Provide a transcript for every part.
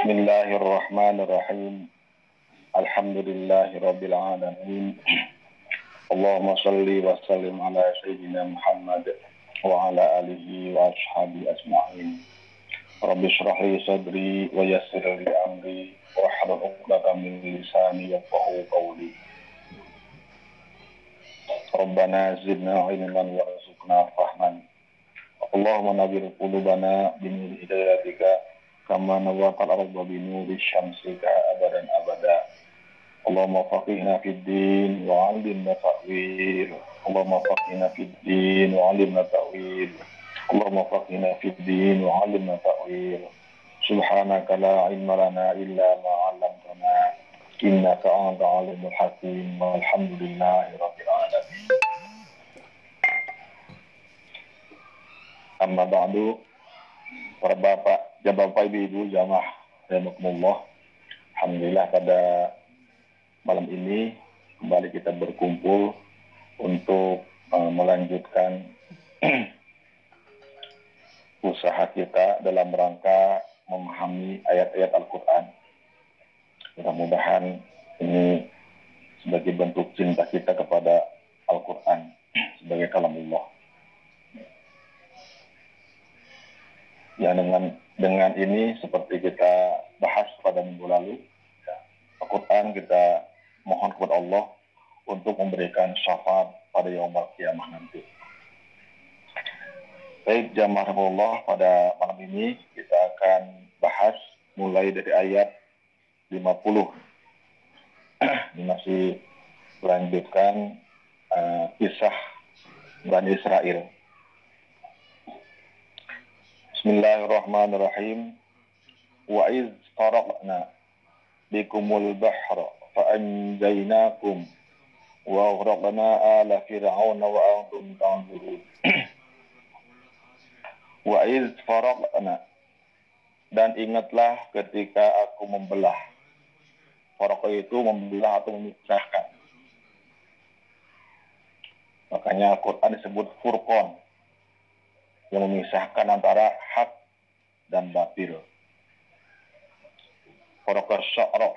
بسم الله الرحمن الرحيم. الحمد لله رب العالمين. اللهم صل وسلم على سيدنا محمد وعلى آله وأصحابه أجمعين. رب اشرح لي صدري ويسر لي أمري واحلل عقدة من لساني يفقهوا قولي. ربنا زدنا علما وارزقنا فهما. اللهم نبر قلوبنا بنور هدايتك كما نورت الأرض بنور الشمس أبدا أبدا اللهم فقهنا في الدين وعلمنا تأويل اللهم فقهنا في الدين وعلمنا تأويل اللهم فقهنا في الدين وعلمنا تأويل سبحانك لا علم لنا إلا ما علمتنا إنك أنت عليم الحكيم والحمد لله رب العالمين Amma ba'du para bapak dan bapak ibu-ibu jamaah rahimakumullah. Alhamdulillah pada malam ini kembali kita berkumpul untuk uh, melanjutkan usaha kita dalam rangka memahami ayat-ayat Al-Quran. Mudah-mudahan ini sebagai bentuk cinta kita kepada Al-Quran sebagai kalamullah. Ya dengan dengan ini seperti kita bahas pada minggu lalu, ya, kita mohon kepada Allah untuk memberikan syafaat pada yaumul kiamah nanti. Baik jamaah Allah pada malam ini kita akan bahas mulai dari ayat 50. ini masih melanjutkan uh, kisah Bani Israel. Bismillahirrahmanirrahim. Wa iz faraqna bikumul bahra fa anjaynakum wa aghraqna ala fir'auna wa antum tanzurun. wa iz faraqna dan ingatlah ketika aku membelah. Faraq itu membelah atau memisahkan. Makanya Al-Quran disebut furqan yang memisahkan antara hak dan batil. Forokas sya'ra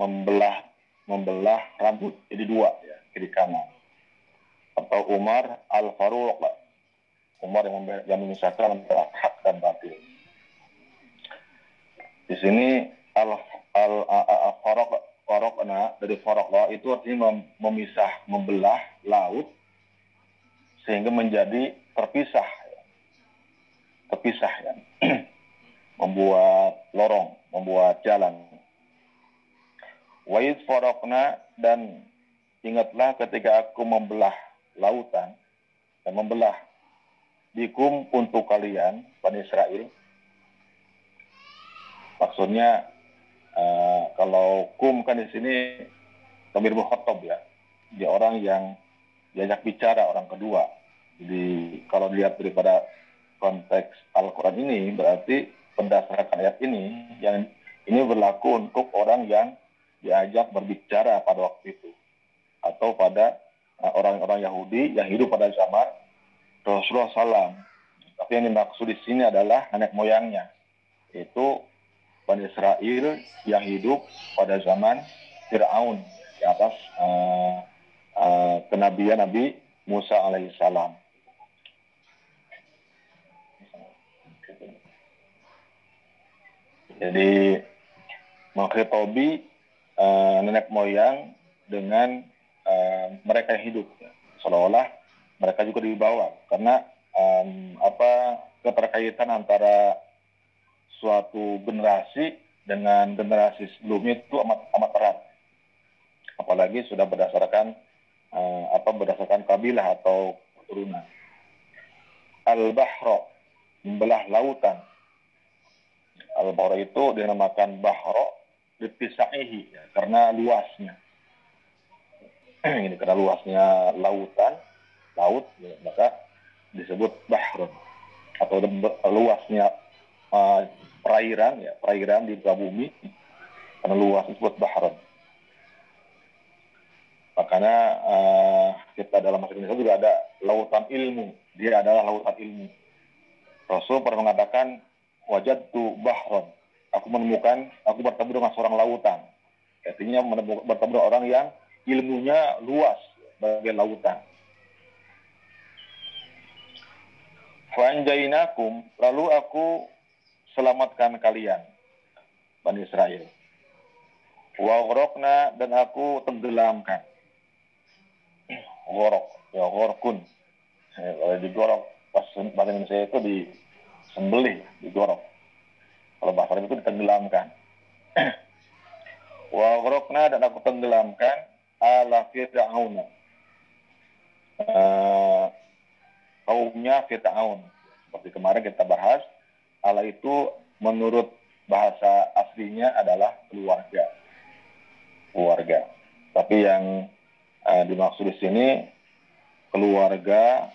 membelah membelah rambut jadi dua ya, kiri kanan. Atau Umar al-Faruq Umar yang, yang memisahkan antara hak dan batil. Di sini al al farok farokna dari farokla itu artinya memisah membelah laut sehingga menjadi terpisah terpisah ya. membuat lorong, membuat jalan. Wa'id farokna dan ingatlah ketika aku membelah lautan dan membelah dikum untuk kalian Bani Israel. Maksudnya uh, kalau kum kan di sini Kamir Muhatab ya, dia orang yang diajak bicara orang kedua. Jadi kalau dilihat daripada konteks Al-Quran ini berarti berdasarkan ayat ini yang ini berlaku untuk orang yang diajak berbicara pada waktu itu atau pada uh, orang-orang Yahudi yang hidup pada zaman Rasulullah SAW. Tapi yang dimaksud di sini adalah nenek moyangnya, yaitu Bani Israel yang hidup pada zaman Fir'aun di atas uh, uh, kenabian Nabi Musa alaihissalam. Jadi menghitobi uh, nenek moyang dengan uh, mereka yang hidup, seolah-olah mereka juga dibawa. Karena um, apa keterkaitan antara suatu generasi dengan generasi sebelumnya itu amat amat erat, apalagi sudah berdasarkan uh, apa berdasarkan kabilah atau keturunan. Al-Bahro membelah lautan Al-Bahra itu dinamakan Bahro dipisahi ya, karena luasnya. Ini karena luasnya lautan, laut, ya, maka disebut Bahron atau luasnya uh, perairan ya perairan di muka bumi karena luas disebut Bahron. Makanya uh, kita dalam bahasa Indonesia juga ada lautan ilmu. Dia adalah lautan ilmu. Rasul pernah mengatakan wajad tu bahron aku menemukan, aku bertemu dengan seorang lautan. Artinya bertemu dengan orang yang ilmunya luas bagai lautan. Fanjainakum, lalu aku selamatkan kalian, Bani Israel. Wa dan aku tenggelamkan. Gorok, ya gorokun. Kalau digorok, pas bahasa Indonesia itu disembelih, digorok. Kalau bahasa Arab itu ditenggelamkan. Wa dan aku tenggelamkan ala Fir'aun. Uh, kaumnya Fir'aun. Seperti kemarin kita bahas, Allah itu menurut bahasa aslinya adalah keluarga. Keluarga. Tapi yang uh, dimaksud di sini keluarga,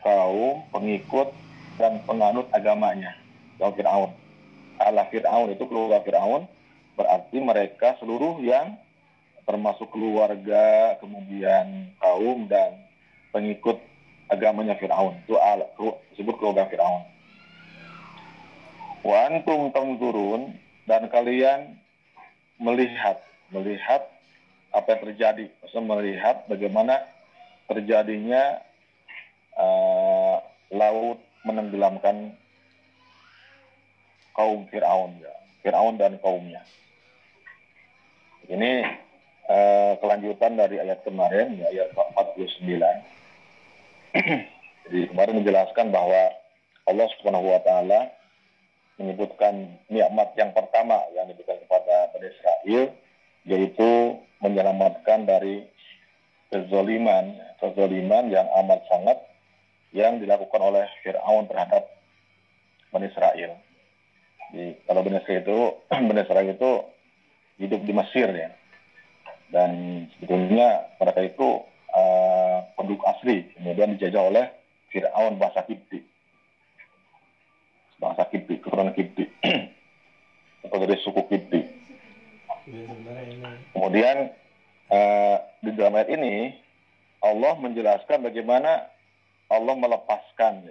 kaum, pengikut, dan penganut agamanya. Kaum Fir'aun. Allah Fir'aun itu keluarga Fir'aun, berarti mereka seluruh yang termasuk keluarga, kemudian kaum, dan pengikut agamanya Fir'aun. Itu al, disebut keluarga Fir'aun. Wa antum tamzurun dan kalian melihat melihat apa yang terjadi, maksudnya melihat bagaimana terjadinya uh, laut menenggelamkan kaum Fir'aun ya. Fir'aun dan kaumnya. Ini uh, kelanjutan dari ayat kemarin, ya, ayat 49 Jadi kemarin menjelaskan bahwa Allah Subhanahu wa taala menyebutkan nikmat yang pertama yang diberikan kepada Bani Israel yaitu menyelamatkan dari kezoliman, kezoliman yang amat sangat yang dilakukan oleh Fir'aun terhadap Bani Israel. Jadi, kalau Bani Israel itu, Bani Israel itu hidup di Mesir ya. Dan sebetulnya mereka itu uh, penduduk asli, kemudian dijajah oleh Fir'aun bahasa Kipti. Bahasa Kipti, keturunan Kipti. Atau dari suku Kipti. Kemudian uh, di dalam ayat ini Allah menjelaskan bagaimana Allah melepaskan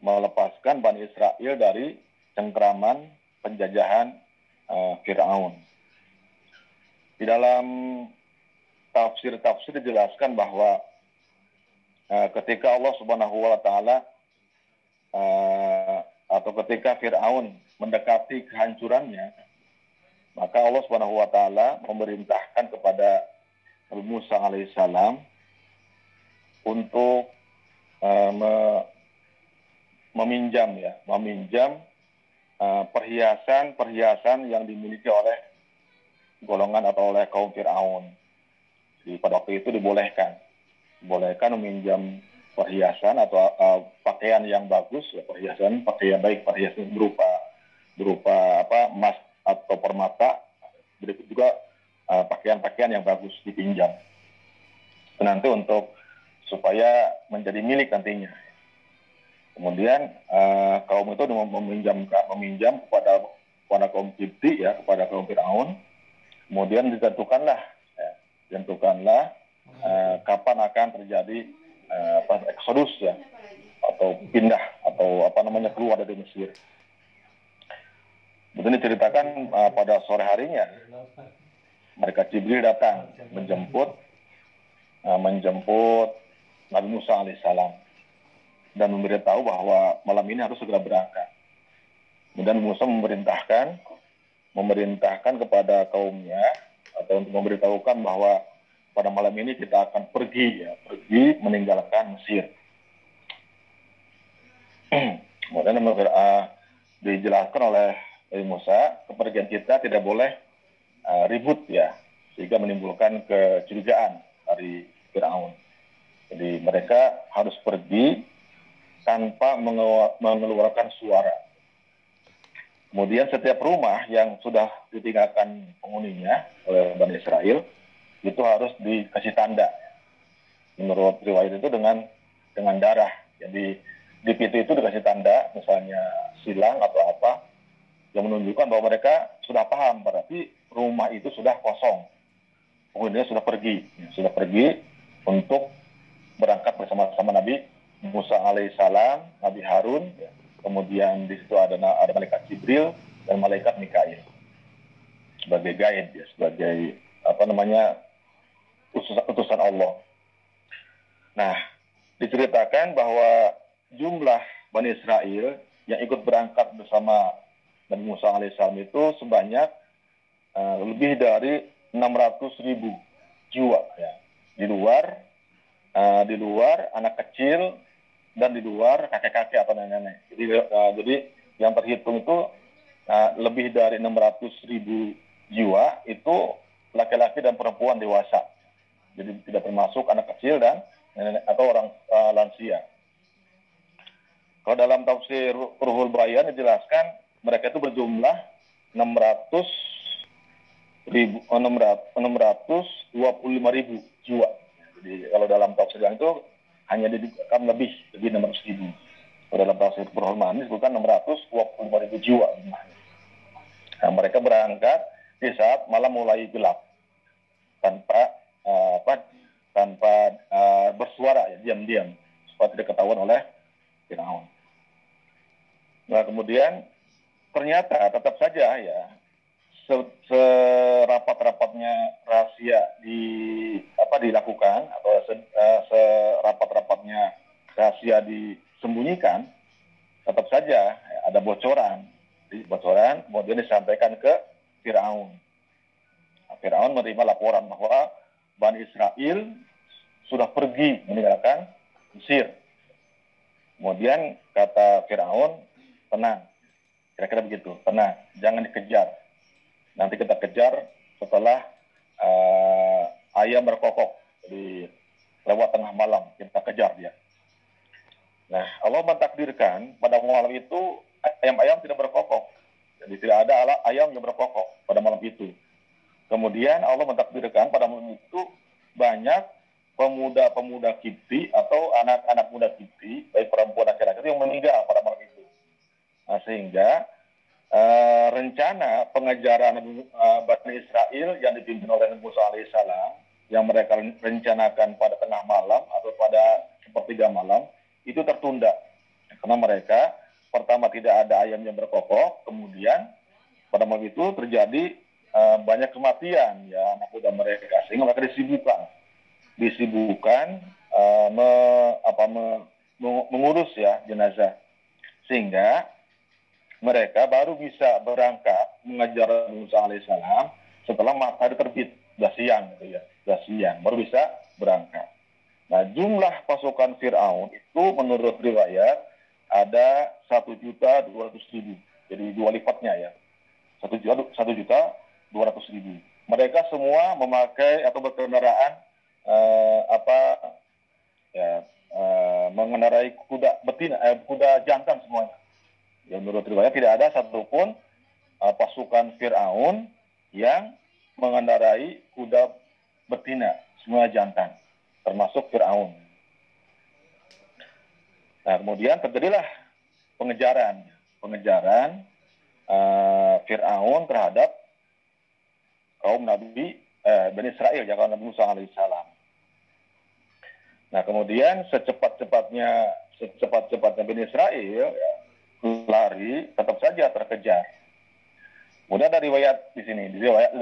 melepaskan Bani Israel dari cengkraman penjajahan uh, Fir'aun. Di dalam tafsir-tafsir dijelaskan bahwa uh, ketika Allah Subhanahu wa taala uh, atau ketika Firaun mendekati kehancurannya, maka Allah Subhanahu wa taala memerintahkan kepada Musa alaihissalam untuk uh, me, meminjam ya, meminjam perhiasan-perhiasan uh, yang dimiliki oleh golongan atau oleh kaum Firaun. Di pada waktu itu dibolehkan. Dibolehkan meminjam perhiasan atau uh, pakaian yang bagus ya perhiasan pakaian baik perhiasan berupa berupa apa emas atau permata. Berikut juga uh, pakaian-pakaian yang bagus dipinjam nanti untuk supaya menjadi milik nantinya kemudian uh, kaum itu meminjam meminjam kepada kepada kaum Kipti ya kepada kaum Firaun kemudian ditentukanlah tentukanlah uh, kapan akan terjadi uh, eksodus ya atau pindah atau apa namanya keluar dari Mesir. Betul diceritakan uh, pada sore harinya mereka Jibril datang menjemput uh, menjemput Nabi Musa alaihissalam dan memberitahu bahwa malam ini harus segera berangkat. Kemudian Musa memerintahkan memerintahkan kepada kaumnya atau untuk memberitahukan bahwa pada malam ini kita akan pergi ya, pergi meninggalkan Mesir. Kemudian dijelaskan oleh Nabi Musa, kepergian kita tidak boleh uh, ribut ya, sehingga menimbulkan kecurigaan dari Firaun. Jadi mereka harus pergi tanpa mengeluarkan suara. Kemudian setiap rumah yang sudah ditinggalkan penghuninya oleh Bani Israel itu harus dikasih tanda. Menurut riwayat itu dengan dengan darah. Jadi di pintu itu dikasih tanda, misalnya silang atau apa, yang menunjukkan bahwa mereka sudah paham berarti rumah itu sudah kosong. Penghuninya sudah pergi, sudah pergi untuk berangkat bersama-sama Nabi Musa alaihissalam, Nabi Harun, ya. Kemudian di situ ada ada malaikat Jibril dan malaikat Mikail. Sebagai guide ya sebagai apa namanya utusan Allah. Nah, diceritakan bahwa jumlah Bani Israel yang ikut berangkat bersama Nabi Musa alaihissalam itu sebanyak uh, lebih dari 600 ribu jiwa ya. Di luar uh, di luar anak kecil dan di luar kakek-kakek atau nenek-nenek. Jadi uh, jadi yang terhitung itu uh, lebih dari 600 ribu jiwa itu laki-laki dan perempuan dewasa. Jadi tidak termasuk anak kecil dan nenek atau orang uh, lansia. Kalau dalam tafsir Ruhul Bayan dijelaskan mereka itu berjumlah 600 ribu, 600, 625 ribu jiwa. Jadi kalau dalam tafsir yang itu hanya didikatakan lebih, lebih 600 ribu. Kalau dalam tafsir Mani disebutkan 625 ribu jiwa. Nah, mereka berangkat di saat malam mulai gelap tanpa uh, apa tanpa uh, bersuara ya diam-diam supaya tidak ketahuan oleh Firaun. Nah kemudian ternyata tetap saja ya serapat-rapatnya rahasia di apa dilakukan atau uh, serapat-rapatnya rahasia disembunyikan tetap saja ada bocoran di bocoran kemudian disampaikan ke Firaun. Nah, Firaun menerima laporan bahwa Bani Israel sudah pergi meninggalkan Mesir. Kemudian kata Firaun, tenang. Kira-kira begitu, tenang, jangan dikejar. Nanti kita kejar setelah uh, ayam berkokok di lewat tengah malam kita kejar dia. Nah, Allah mentakdirkan pada malam itu ayam-ayam tidak berkokok. Jadi tidak ada ayam yang berkokok pada malam itu. Kemudian Allah mentakdirkan pada malam itu banyak pemuda-pemuda Kipti atau anak-anak muda Kipti, baik perempuan dan laki-laki yang meninggal pada malam itu. Nah, sehingga uh, rencana pengejaran uh, Bani Israel yang dipimpin oleh Nabi Musa alaihissalam yang mereka rencanakan pada tengah malam atau pada sepertiga malam itu tertunda. Karena mereka pertama tidak ada ayam yang berkokok, kemudian pada malam itu terjadi uh, banyak kematian ya anak muda mereka sehingga mereka disibukkan disibukkan uh, me, apa, me, mengurus ya jenazah. Sehingga mereka baru bisa berangkat mengajar Musa alaihissalam setelah matahari terbit, sudah siang gitu ya, sudah siang, baru bisa berangkat. Nah jumlah pasukan Fir'aun itu menurut riwayat ada satu juta dua ratus ribu, jadi dua lipatnya ya, satu juta satu juta dua ratus ribu. Mereka semua memakai atau berkendaraan uh, apa ya uh, mengendarai kuda betina, eh, kuda jantan semuanya yang menurut riwayat tidak ada satupun uh, pasukan Fir'aun yang mengendarai kuda betina, semua jantan, termasuk Fir'aun. Nah, kemudian terjadilah pengejaran, pengejaran uh, Fir'aun terhadap kaum Nabi eh, Bani Israel, ya kaum Nabi Musa alaihissalam. Nah, kemudian secepat-cepatnya secepat-cepatnya Bani Israel ya, lari tetap saja terkejar. Kemudian ada riwayat di sini, di riwayat,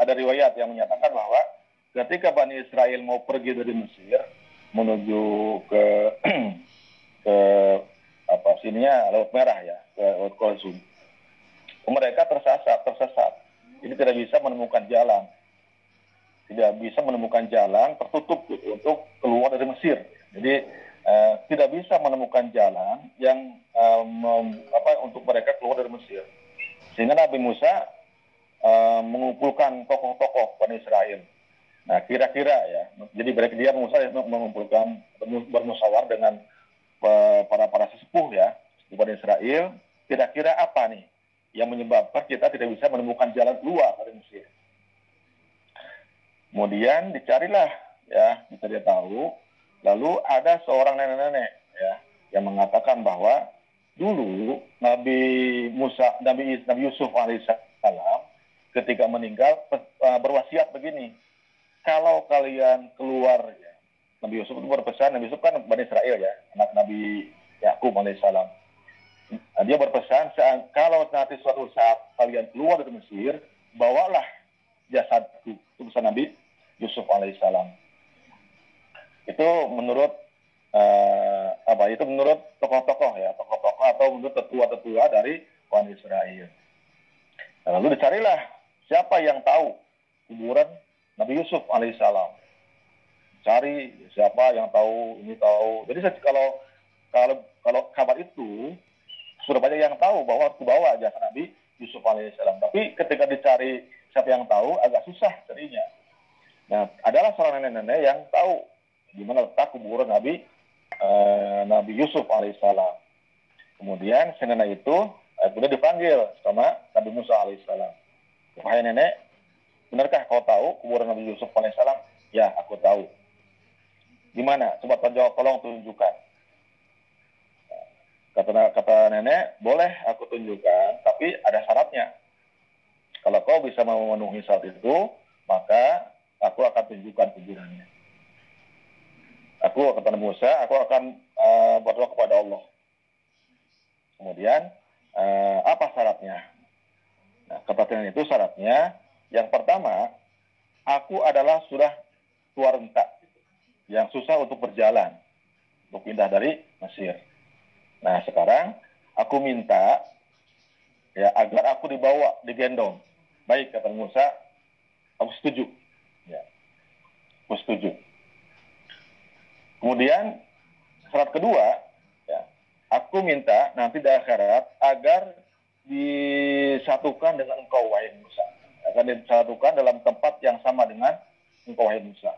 ada riwayat yang menyatakan bahwa ketika Bani Israel mau pergi dari Mesir menuju ke ke apa sininya Laut Merah ya, ke Laut Kulsum. Mereka tersesat, tersesat. Jadi tidak bisa menemukan jalan. Tidak bisa menemukan jalan, tertutup gitu, untuk keluar dari Mesir. Jadi eh, tidak bisa menemukan jalan yang eh, mem, apa untuk mereka keluar dari Mesir. Sehingga Nabi Musa eh, mengumpulkan tokoh-tokoh Bani Israel. Nah, kira-kira ya, jadi mereka dia Musa mengumpulkan bermusawar dengan eh, para para sesepuh ya di Israel. Kira-kira apa nih yang menyebabkan kita tidak bisa menemukan jalan keluar dari Mesir? Kemudian dicarilah ya, kita dia tahu Lalu ada seorang nenek-nenek ya yang mengatakan bahwa dulu Nabi Musa, Nabi, Nabi Yusuf alaihissalam ketika meninggal uh, berwasiat begini, kalau kalian keluar ya, Nabi Yusuf itu berpesan, Nabi Yusuf kan Bani Israel ya, anak Nabi Yakub alaihissalam. Nah, dia berpesan, kalau nanti suatu saat kalian keluar dari Mesir, bawalah jasadku. Itu pesan Nabi Yusuf alaihissalam. Itu menurut uh, apa? Itu menurut tokoh-tokoh ya, tokoh-tokoh atau menurut tetua-tetua dari orang Israel. Nah, lalu dicarilah siapa yang tahu kuburan Nabi Yusuf alaihissalam. Cari siapa yang tahu ini tahu. Jadi kalau kalau kalau kabar itu sudah banyak yang tahu bahwa aku bawa jasa Nabi Yusuf alaihissalam. Tapi ketika dicari siapa yang tahu agak susah carinya. Nah, adalah seorang nenek-nenek yang tahu di mana letak kuburan Nabi uh, Nabi Yusuf alaihissalam. Kemudian si nenek itu uh, kemudian dipanggil sama Nabi Musa alaihissalam. Wahai nenek, benarkah kau tahu kuburan Nabi Yusuf alaihissalam? Ya, aku tahu. Di mana? Coba jawab, tolong tunjukkan. Kata, kata nenek, boleh aku tunjukkan, tapi ada syaratnya. Kalau kau bisa memenuhi syarat itu, maka aku akan tunjukkan kuburannya. Aku kata Nabi Musa, aku akan uh, berdoa kepada Allah. Kemudian uh, apa syaratnya? Nah, kepastian itu syaratnya yang pertama, aku adalah sudah tua rentak yang susah untuk berjalan, untuk pindah dari Mesir. Nah sekarang aku minta ya agar aku dibawa digendong. Baik kata Musa, aku setuju. Ya, aku setuju. Kemudian syarat kedua, aku minta nanti di akhirat agar disatukan dengan engkau wahai Musa. Akan disatukan dalam tempat yang sama dengan engkau wahai Musa.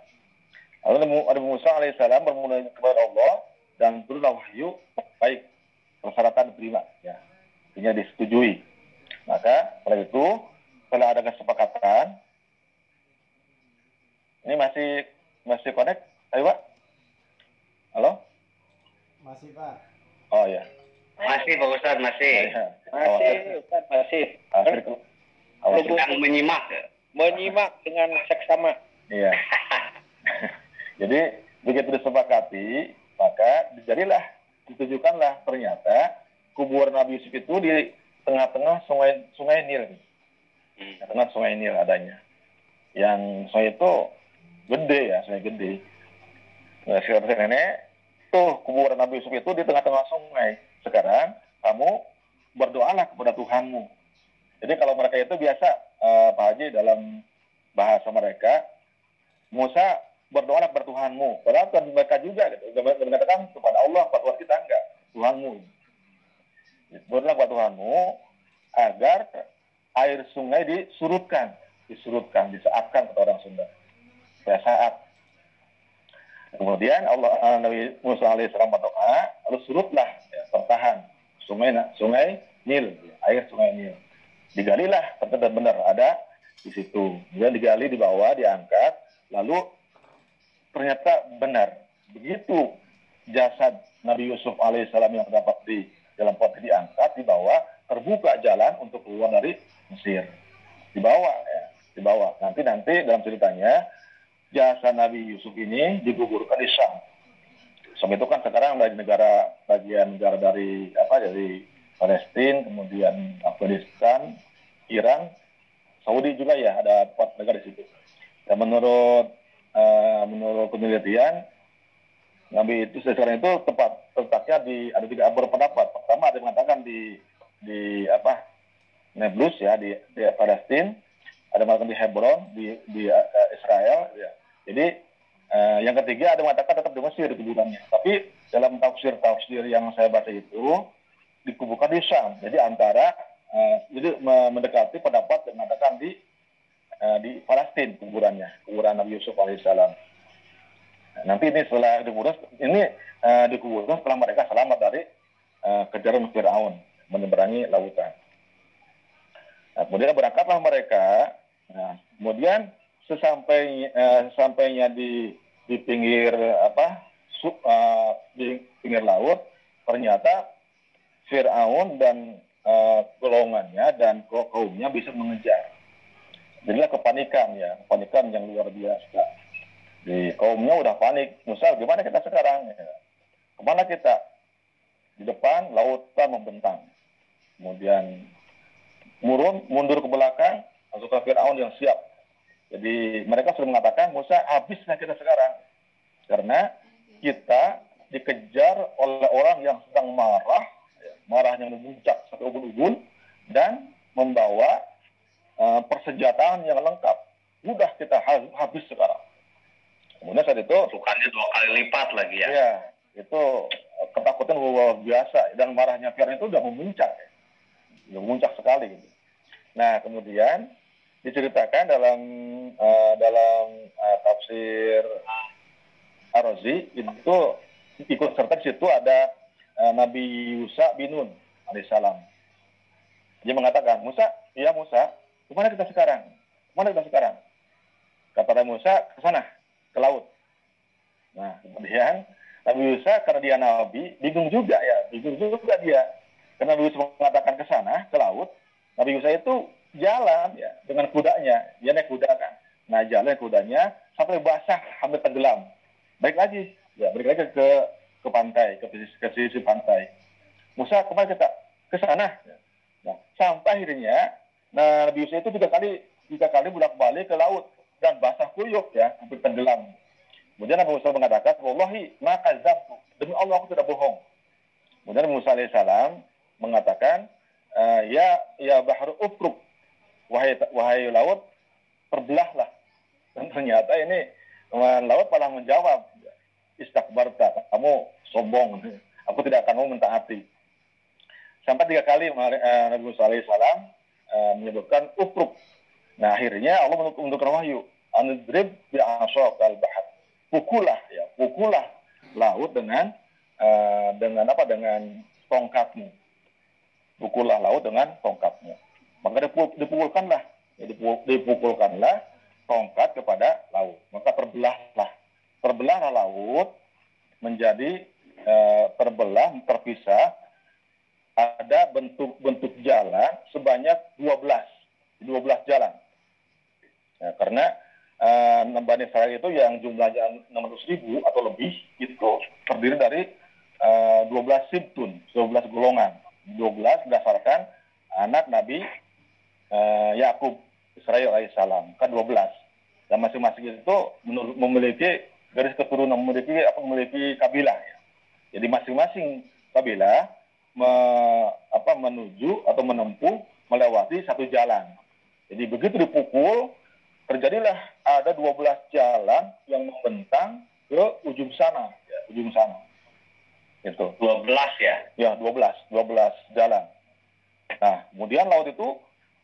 Lalu Nabi Musa alaihissalam bermula kepada Allah dan turunlah wahyu baik persyaratan diterima ya artinya disetujui maka setelah itu setelah ada kesepakatan ini masih masih connect ayo pak halo masih pak oh ya Ustadz masih masih Ustaz masih sedang menyimak menyimak dengan seksama iya jadi begitu disepakati maka dijadilah ditujukanlah ternyata kuburan Nabi Yusuf itu di tengah-tengah sungai sungai Nil. Hmm. Tengah sungai Nil adanya. Yang sungai itu gede ya, sungai gede. Nah, sekarang nenek, tuh kuburan Nabi Yusuf itu di tengah-tengah sungai. Sekarang kamu berdoalah kepada Tuhanmu. Jadi kalau mereka itu biasa, uh, Pak Haji dalam bahasa mereka, Musa berdoa kepada Tuhanmu. Padahal Tuhan mereka juga gitu. mengatakan kepada Allah, kepada Tuhan kita enggak, Tuhanmu. Berdoa kepada Tuhanmu agar air sungai disurutkan, disurutkan, disaatkan kepada orang Sunda. Supaya saat. Kemudian Allah eh, Nabi Musa alaihissalam berdoa, lalu surutlah, ya, tertahan sungai sungai Nil, air sungai Nil. Digalilah, ternyata benar ada di situ. Kemudian digali di bawah, diangkat, lalu ternyata benar. Begitu jasad Nabi Yusuf alaihissalam yang terdapat di dalam pot diangkat, dibawa, terbuka jalan untuk keluar dari Mesir. Dibawa ya, dibawa. Nanti nanti dalam ceritanya jasad Nabi Yusuf ini dikuburkan di Syam. Syam itu kan sekarang dari negara bagian negara dari apa dari Palestina, kemudian Afghanistan, Iran, Saudi juga ya ada empat negara di situ. Dan menurut uh, menurut penelitian Nabi itu sekarang itu tepat letaknya di ada tiga berpendapat. Pertama ada yang mengatakan di di apa Nablus ya di, di Palestina, ada yang mengatakan di Hebron di di uh, Israel. Ya. Jadi uh, yang ketiga ada mengatakan tetap di Mesir kuburannya. Tapi dalam tafsir-tafsir yang saya baca itu dikuburkan di Syam. Jadi antara uh, jadi mendekati pendapat yang mengatakan di uh, di Palestina kuburannya, kuburan Nabi Yusuf alaihissalam. Nah, nanti ini setelah dikubur, ini uh, dikuburkan setelah mereka selamat dari uh, kejaran Fir'aun menyeberangi lautan. Nah, kemudian berangkatlah mereka. Nah, kemudian sesampai uh, sampainya di di pinggir apa su, uh, di pinggir laut, ternyata Fir'aun dan uh, golongannya dan kaumnya bisa mengejar jadilah kepanikan ya, kepanikan yang luar biasa. Di kaumnya udah panik, Musa gimana kita sekarang? Ya. Ke mana kita? di depan lautan membentang. Kemudian murun, mundur ke belakang, pasukan Fir'aun yang siap. Jadi mereka sudah mengatakan, Musa habislah kita sekarang. Karena kita dikejar oleh orang yang sedang marah, ya, marahnya memuncak sampai ubun-ubun, dan membawa uh, persenjataan yang lengkap. Mudah kita habis sekarang. Kemudian saat itu... Bukannya dua kali lipat lagi ya? Iya, itu ketakutan luar biasa. Dan marahnya Fir'aun itu sudah memuncak. Ya. Sudah memuncak sekali. Gitu. Nah, kemudian diceritakan dalam uh, dalam uh, tafsir Ar-Razi itu ikut serta di situ ada uh, Nabi Musa bin Nun alaihissalam. Dia mengatakan, Musa, iya Musa, ke mana kita sekarang? Ke mana kita sekarang? Kata Musa, ke sana, ke laut. Nah, kemudian Nabi Musa karena dia Nabi, bingung juga ya, bingung juga dia. Karena Nabi Musa mengatakan ke sana, ke laut, Nabi Musa itu jalan ya dengan kudanya, dia naik kuda kan. Nah, jalan kudanya sampai basah, hampir tenggelam. Baik lagi, ya balik lagi ke ke pantai, ke sisi, ke sisi pantai. Musa ke mana kita? Ke sana. Nah, sampai akhirnya nah, Nabi Musa itu tiga kali tiga kali bolak balik ke laut dan basah kuyuk ya, hampir tenggelam. Kemudian Nabi Musa mengatakan, Wallahi, maka. Demi Allah aku tidak bohong. Kemudian Musa alaihissalam mengatakan, uh, ya ya bahru upruk. Wahai wahai laut, terbelahlah. Dan ternyata ini laut malah menjawab, istakbarta, kamu sombong, aku tidak akan mau mentaati. Sampai tiga kali uh, Nabi Musa alaihissalam uh, menyebutkan upruk. Nah akhirnya Allah menunjukkan wahyu, anudrib bi asok al bahar. Pukulah ya, pukulah laut dengan uh, dengan apa? Dengan tongkatmu. Pukullah laut dengan tongkatmu. Maka dipukulkanlah, ya, dipukulkanlah tongkat kepada laut. Maka terbelahlah, terbelahlah laut menjadi e, terbelah, terpisah. Ada bentuk-bentuk jalan sebanyak 12, 12 jalan. Ya, karena e, Bani Israel itu yang jumlahnya 600 ribu atau lebih itu terdiri dari e, 12 sibtun, 12 golongan. 12 berdasarkan anak Nabi uh, Yakub Israel alaihissalam kan 12 dan masing-masing itu memiliki garis keturunan memiliki apa memiliki kabilah ya. jadi masing-masing kabilah me, apa menuju atau menempuh melewati satu jalan. Jadi begitu dipukul terjadilah ada 12 jalan yang membentang ke ujung sana ya, ujung sana. Itu 12 ya? Ya 12 12 jalan. Nah kemudian laut itu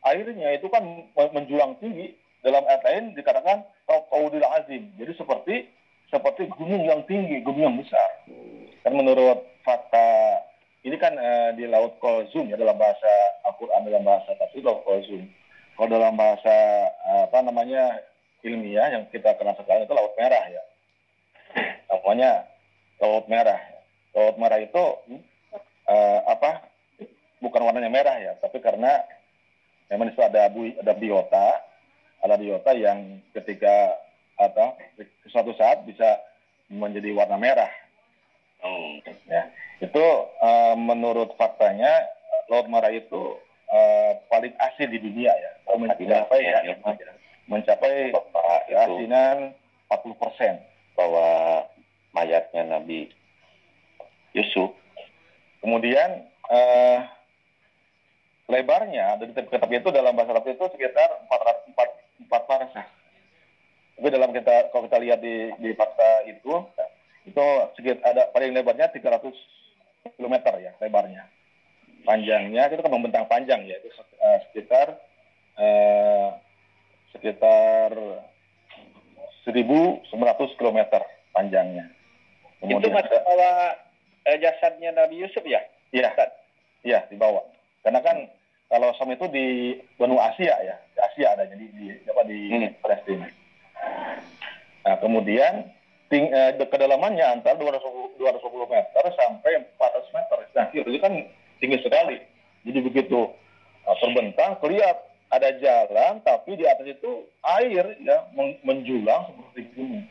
airnya itu kan menjulang tinggi. Dalam ayat lain dikatakan qaudil azim. Jadi seperti seperti gunung yang tinggi gunung yang besar. Dan menurut fakta ini kan uh, di laut Kolzum ya dalam bahasa Al-Quran dalam bahasa tapi laut Kolzum kalau dalam bahasa uh, apa namanya ilmiah yang kita kenal sekarang itu laut merah ya. Namanya laut merah. Laut merah itu uh, apa bukan warnanya merah ya tapi karena memang itu ada ada biota ada biota yang ketika atau suatu saat bisa menjadi warna merah oh. ya itu uh, menurut faktanya laut merah itu uh, paling asin di dunia ya mencapai ya, ya, mencapai keasinan 40 persen bahwa mayatnya Nabi Yusuf. Kemudian uh, lebarnya dari kitab itu dalam bahasa Arab itu sekitar 4 4 4 parasah. Tapi dalam kita kalau kita lihat di di fakta itu itu sekitar ada paling lebarnya 300 km ya lebarnya. Panjangnya itu kan membentang panjang ya itu uh, sekitar uh, sekitar 1.900 km panjangnya. Kemudian, itu masuk bahwa eh, jasadnya Nabi Yusuf ya? Iya, iya dibawa. Karena kan kalau Som itu di benua Asia ya, di Asia ada jadi di apa di hmm. Palestina. Nah kemudian ting, eh, kedalamannya antara 200, 220 meter sampai 400 meter. Nah itu kan tinggi sekali. Jadi begitu nah, terbentang, kelihatan ada jalan, tapi di atas itu air ya menjulang seperti gunung.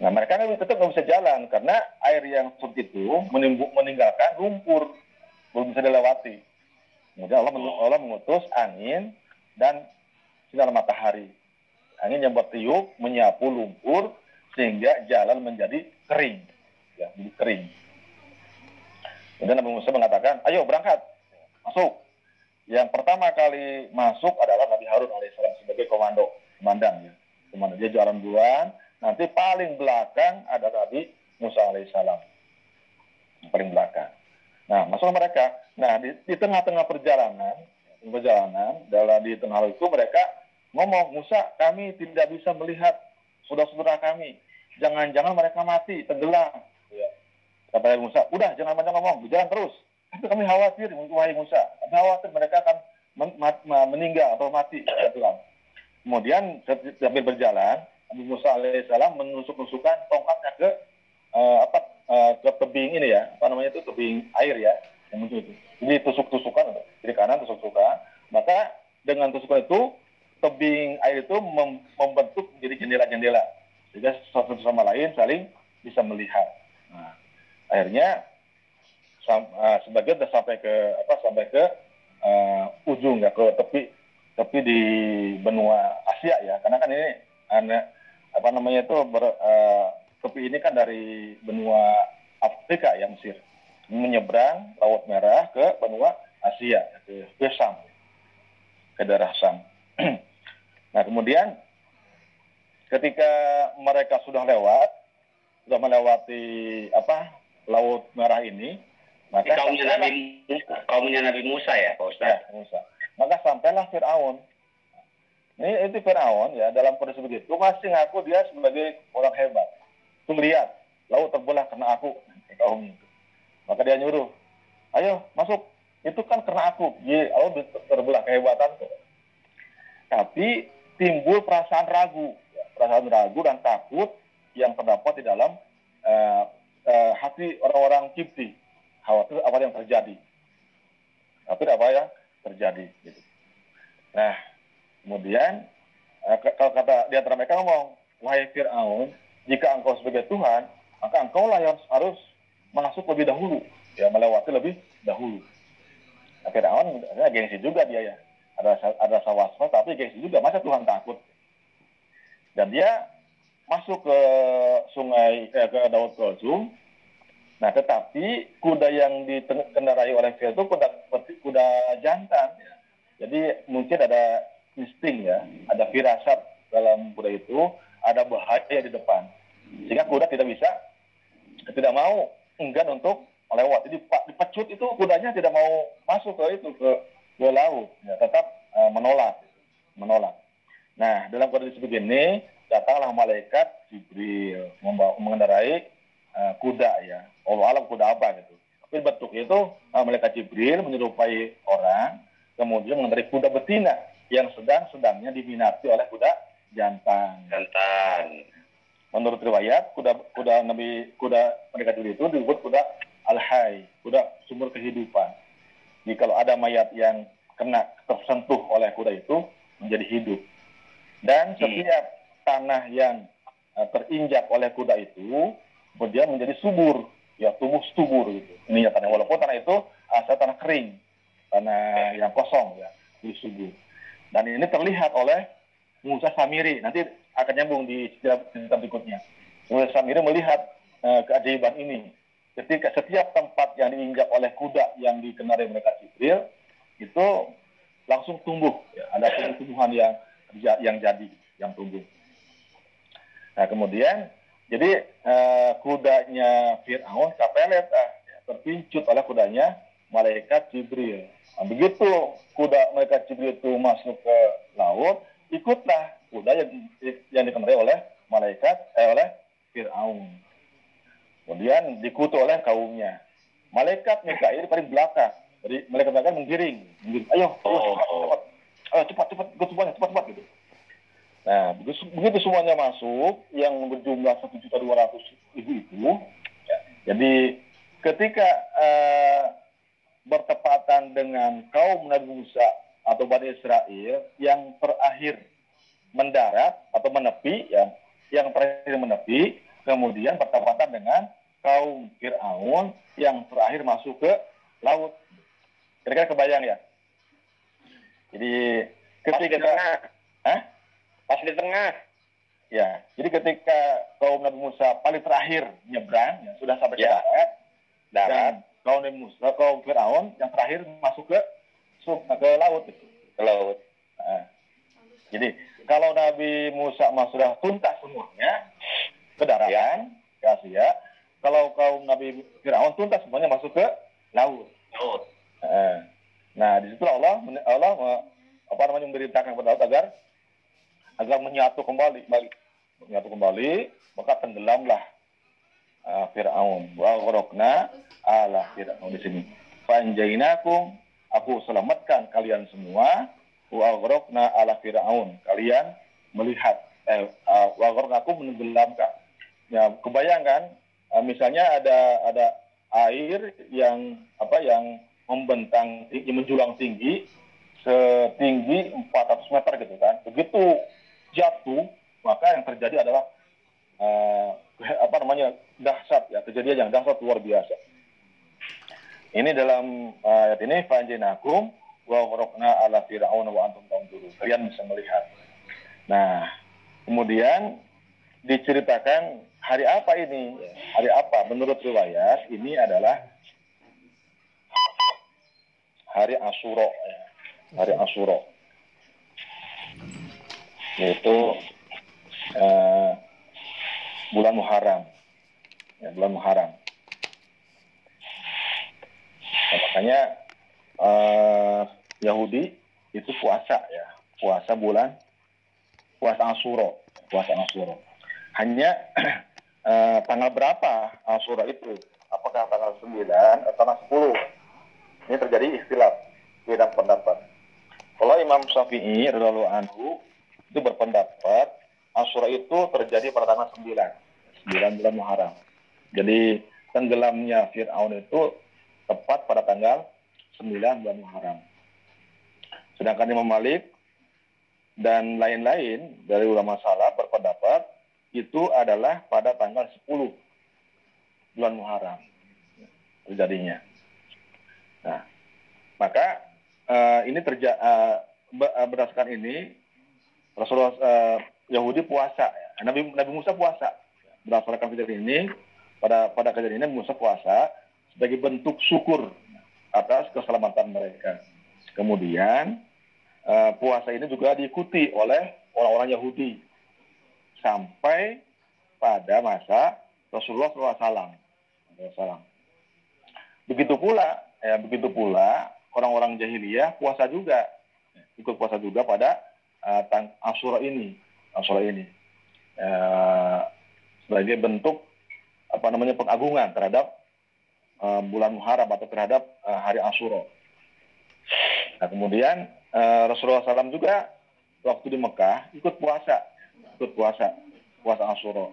Nah mereka kan tetap nggak bisa jalan karena air yang surut itu meninggalkan lumpur belum bisa dilewati. Kemudian Allah, Allah mengutus angin dan sinar matahari. Angin yang bertiup menyapu lumpur sehingga jalan menjadi kering, ya, jadi kering. Kemudian Nabi Musa mengatakan, ayo berangkat, masuk. Yang pertama kali masuk adalah Nabi Harun alaihissalam sebagai komando, komandan ya. Komandan dia jalan duluan, nanti paling belakang ada Nabi Musa alaihissalam. Paling belakang. Nah, masuk mereka. Nah, di, di tengah-tengah perjalanan, perjalanan, dalam di tengah itu mereka ngomong, Musa, kami tidak bisa melihat saudara-saudara kami. Jangan-jangan mereka mati, tenggelam. Ya. Kata Musa, udah jangan banyak ngomong, jalan terus. Tapi kami khawatir, wahai Musa, kami khawatir mereka akan men meninggal atau mati. Tenggelam. Kemudian sambil berjalan, Nabi Musa alaihissalam menusuk-nusukkan tongkatnya ke uh, apa uh, ke tebing ini ya, apa namanya itu tebing air ya, yang muncul itu. Jadi tusuk-tusukan, kiri kanan tusuk-tusukan. Maka dengan tusukan itu tebing air itu mem membentuk menjadi jendela-jendela sehingga satu sama lain saling bisa melihat. Nah, akhirnya sam, uh, sebagian sudah sampai ke apa sampai ke uh, ujung ya ke tepi tepi di benua Asia ya karena kan ini aneh, apa namanya itu ber, uh, tepi ini kan dari benua Afrika ya Mesir menyeberang Laut Merah ke benua Asia ke, ke Sam ke daerah Sam Nah kemudian ketika mereka sudah lewat, sudah melewati apa laut merah ini, maka kaumnya Nabi kaumnya Nabi Musa ya Pak Ustaz. Ya, Musa. Maka sampailah Fir'aun. Ini itu Fir'aun ya dalam kondisi begitu masih ngaku dia sebagai orang hebat. Tuh lihat laut terbelah karena aku kaum. Maka dia nyuruh, ayo masuk. Itu kan karena aku. Ye, laut terbelah kehebatan tuh. Tapi timbul perasaan ragu, perasaan ragu dan takut yang terdapat di dalam uh, uh, hati orang-orang Kipti. Khawatir apa yang terjadi. Khawatir apa yang terjadi. Gitu. Nah, kemudian uh, kalau kata di antara mereka ngomong, wahai Fir'aun, jika engkau sebagai Tuhan, maka engkau lah yang harus masuk lebih dahulu, ya melewati lebih dahulu. Nah, Fir'aun gengsi juga dia ya. Ada ada sawasma tapi gengsi juga. Masa Tuhan takut? Dan dia masuk ke sungai eh, ke Daud Kulsum nah tetapi kuda yang dikendarai oleh Fir itu kuda kuda jantan ya. jadi mungkin ada insting ya. Ada firasat dalam kuda itu ada bahaya di depan sehingga kuda tidak bisa tidak mau enggan untuk melewati jadi dipecut itu kudanya tidak mau masuk ke itu ke ke laut, ya, tetap uh, menolak, menolak. Nah, dalam kondisi begini, datanglah malaikat Jibril membawa, mengendarai uh, kuda ya. Allah alam kuda apa gitu. Tapi bentuk itu uh, malaikat Jibril menyerupai orang, kemudian mengendarai kuda betina yang sedang-sedangnya diminati oleh kuda jantan. Jantan. Menurut riwayat, kuda kuda Nabi kuda malaikat Jibril itu disebut kuda al-hay, kuda sumber kehidupan. Jadi kalau ada mayat yang kena tersentuh oleh kuda itu menjadi hidup. Dan hmm. setiap hmm. tanah yang uh, terinjak oleh kuda itu kemudian menjadi subur, ya tumbuh subur gitu. Ini ya tanah walaupun tanah itu asal tanah kering, tanah yang kosong ya, jadi subur. Dan ini terlihat oleh Musa Samiri. Nanti akan nyambung di cerita berikutnya. Musa Samiri melihat uh, keajaiban ini ketika setiap tempat yang diinjak oleh kuda yang dikenari mereka Jibril itu langsung tumbuh ya, ada tumbuh-tumbuhan yang yang jadi yang tumbuh nah kemudian jadi eh, kudanya Fir'aun kapelet ah, ya, terpincut oleh kudanya malaikat Jibril nah, begitu kuda malaikat Jibril itu masuk ke laut ikutlah kuda yang yang dikendarai oleh malaikat eh, oleh Fir'aun Kemudian dikutuk oleh kaumnya. Malaikat Mikail paling belakang. Jadi malaikat belakang menggiring. menggiring. Ayo, ayo, cepat, cepat. Ayo, cepat, cepat, ikut semuanya, cepat, cepat gitu. Nah, begitu, begitu semuanya masuk, yang berjumlah satu juta dua ratus ribu itu, ya, jadi ketika uh, bertepatan dengan kaum Nabi Musa atau Bani Israel yang terakhir mendarat atau menepi, ya, yang terakhir menepi, kemudian bertepatan dengan kaum Fir'aun yang terakhir masuk ke laut. Kira-kira kebayang ya? Jadi Pas di ketika tengah. Hah? Pas di tengah. ya, jadi ketika kaum Nabi Musa paling terakhir nyebrang, ya, sudah sampai ke Ya. darat, dan Darat. kaum Nabi Musa, kaum Fir'aun yang terakhir masuk ke ke laut gitu. Ke laut. Nah, jadi kalau Nabi Musa mah sudah tuntas semuanya ke daratan, ke Asia. Kalau kaum Nabi Firaun tuntas semuanya masuk ke laut. Laut. Nah, Nah, di situ Allah Allah apa namanya memerintahkan kepada Daud agar agar menyatu kembali, balik menyatu kembali, maka tenggelamlah uh, Firaun. Wa ala Firaun di sini. Fanjainakum, aku selamatkan kalian semua. Wa ala Firaun. Kalian melihat eh uh, wa aku menenggelamkan. Ya, kebayangkan uh, misalnya ada ada air yang apa yang membentang tinggi, menjulang tinggi setinggi 400 meter gitu kan. Begitu jatuh, maka yang terjadi adalah eh, apa namanya dahsyat ya, kejadian yang dahsyat luar biasa. Ini dalam eh, ayat ini fanjinakum wa gharaqna ala fir'aun wa antum tanzurun. Kalian bisa melihat. Nah, kemudian diceritakan hari apa ini? Hari apa? Menurut riwayat ini adalah hari Asyura ya. Hari Asyura. Yaitu eh, bulan Muharram. Ya, bulan Muharram. Nah, makanya eh, Yahudi itu puasa ya, puasa bulan puasa Asyura, puasa Asyura. Hanya eh, tanggal berapa Asyura itu? Apakah tanggal 9 atau tanggal 10? Ini terjadi istilah beda pendapat. Kalau Imam Syafi'i radhiyallahu anhu itu berpendapat Asyura itu terjadi pada tanggal 9, 9 bulan Muharram. Jadi tenggelamnya Fir'aun itu tepat pada tanggal 9 bulan Muharram. Sedangkan Imam Malik dan lain-lain dari ulama salaf berpendapat itu adalah pada tanggal 10 bulan Muharram terjadinya. Nah, maka eh, ini terja eh, berdasarkan ini Rasulullah eh, Yahudi puasa, ya. Nabi Nabi Musa puasa. Berdasarkan kejadian ini pada pada kejadian ini Musa puasa sebagai bentuk syukur atas keselamatan mereka. Kemudian eh, puasa ini juga diikuti oleh orang-orang Yahudi sampai pada masa Rasulullah SAW. SAW. Begitu pula, ya begitu pula orang-orang jahiliyah puasa juga, ikut puasa juga pada uh, tang Asyura ini, Asyura ini Eh, sebagai bentuk apa namanya pengagungan terhadap uh, bulan Muharram atau terhadap uh, hari Asyura. Nah kemudian uh, Rasulullah SAW juga waktu di Mekah ikut puasa, ikut puasa, puasa Asyura.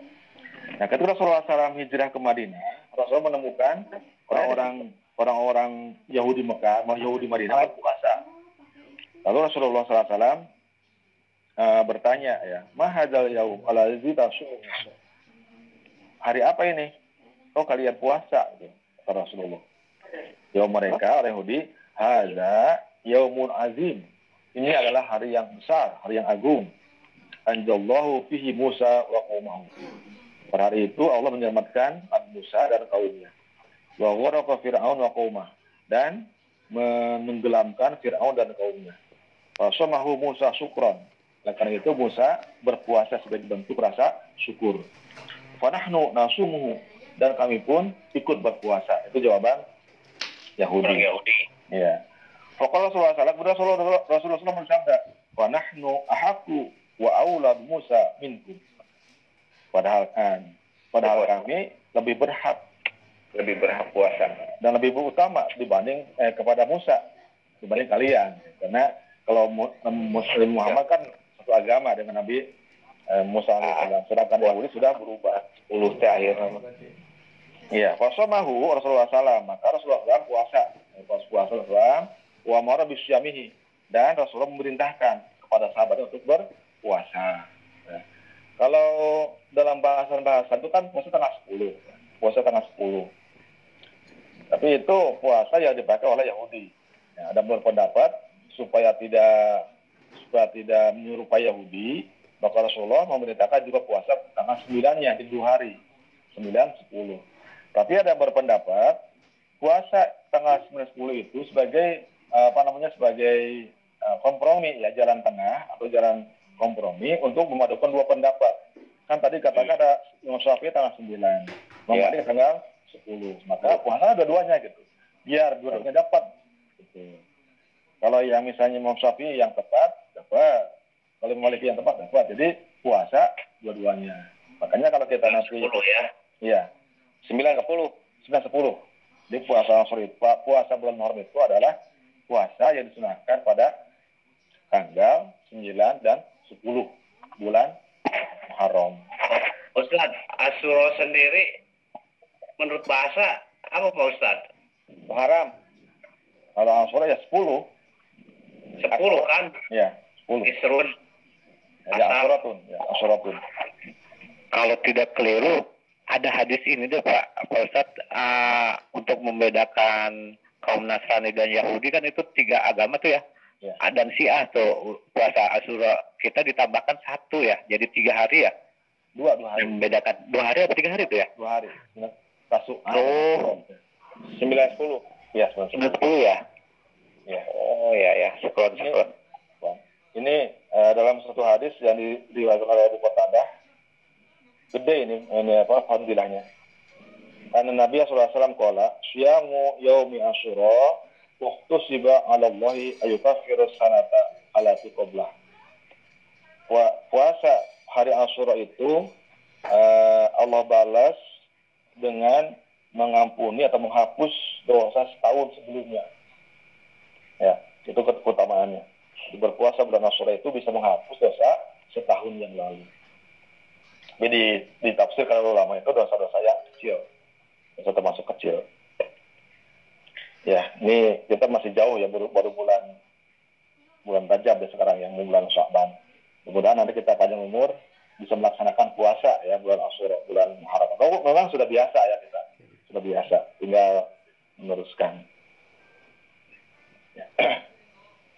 Nah ketika Rasulullah SAW hijrah ke Madinah, Rasulullah menemukan orang-orang orang-orang Yahudi Mekah, Yahudi Madinah berpuasa. Lalu Rasulullah SAW uh, bertanya ya, mahadal yaum tasum. Hari apa ini? Oh kalian puasa, gitu, kata Rasulullah. Yaum mereka orang Yahudi, hadza yaumun azim. Ini adalah hari yang besar, hari yang agung. Anjallahu fihi Musa wa qaumahu. Pada hari itu Allah menyelamatkan Nabi Musa dan kaumnya. Wa gharaqa Fir'aun wa qaumah dan menenggelamkan Fir'aun dan kaumnya. Fasamahu Musa syukran. Oleh karena itu Musa berpuasa sebagai bentuk rasa syukur. Fanahnu nasumuhu dan kami pun ikut berpuasa. Itu jawaban Orang Yahudi. Yahudi. Ya. Fakal Rasulullah SAW, kemudian Rasulullah SAW bersabda, wa nahnu ahaku wa aulad Musa minkum. Padahal kan, padahal kami lebih berhak Lebih berhak puasa. dan lebih utama dibanding eh, kepada Musa dibanding kalian. Karena kalau Mu- Muslim Muhammad kan satu agama dengan Nabi eh, Musa alaihissalam. Sedangkan Yahudi sudah berubah. Ulu teh akhir. Iya, fasamahu Rasulullah SAW. Maka Rasulullah SAW puasa. Pas puasa Rasulullah wa amara bisyamihi. Dan Rasulullah memerintahkan kepada sahabatnya untuk berpuasa. Ya. Kalau dalam bahasan-bahasan itu kan puasa tanggal 10. Puasa tanggal 10. Tapi itu puasa yang dipakai oleh Yahudi. Ya, ada berpendapat supaya tidak supaya tidak menyerupai Yahudi, maka Rasulullah memerintahkan juga puasa tanggal 9-nya di dua hari. 9, 10. Tapi ada yang berpendapat puasa tanggal 9 10 itu sebagai eh, apa namanya sebagai eh, kompromi ya jalan tengah atau jalan kompromi untuk memadukan dua pendapat. Kan tadi katakan ada Imam Syafi'i tanggal 9, Imam Ya. Malik tanggal 10. Maka puasa dua-duanya gitu. Biar dua-duanya dapat. Gitu. Kalau yang misalnya Imam Syafi'i yang tepat, dapat. Kalau Malik yang tepat, dapat. Jadi puasa dua-duanya. Makanya kalau kita nanti 10 ya. Iya. 9 ke 10. 9 10. Jadi puasa pu- puasa bulan Muharram itu adalah puasa yang disunahkan pada tanggal 9 dan 10 bulan Muharram. Ustaz, Asuro sendiri menurut bahasa apa Pak Ustaz? Muharram. Kalau Ashur ya 10. 10 kan? Ya, 10. Isrun. Ya, Ashuratun. Ya, Ashuratun. kalau tidak keliru ada hadis ini deh Pak Pak Ustadz ah, untuk membedakan kaum Nasrani dan Yahudi kan itu tiga agama tuh ya. Ya. Dan Syiah tuh puasa Asyura kita ditambahkan satu ya, jadi tiga hari ya. Dua, dua hari. Membedakan dua hari atau tiga hari tuh ya? Dua hari. Tasuk. Oh. 9 10. Ya, 9 10. Sudah sepuluh ya? Ya. Oh ya ya, syukron. Bang, ini eh, dalam satu hadis yang di- diriwayatkan oleh Abu Qatadah gede ini ini apa fadilahnya. Karena Nabi SAW kala syamu yaumi asyura waktu siba ala Allahi ayukafiru sanata alati qablah. Pua- Puasa hari Asyura itu eh, Allah balas dengan mengampuni atau menghapus dosa setahun sebelumnya. Ya, itu keutamaannya. Di itu bisa menghapus dosa setahun yang lalu. Tapi di, di tafsir kalau ulama itu dosa-dosa yang kecil. Dosa termasuk kecil. Ya, ini kita masih jauh ya baru, baru bulan bulan Rajab ya sekarang yang bulan Sya'ban. Mudah-mudahan nanti kita panjang umur bisa melaksanakan puasa ya bulan Asyura, bulan Muharram. Oh, memang sudah biasa ya kita. Sudah biasa, tinggal meneruskan. Ya.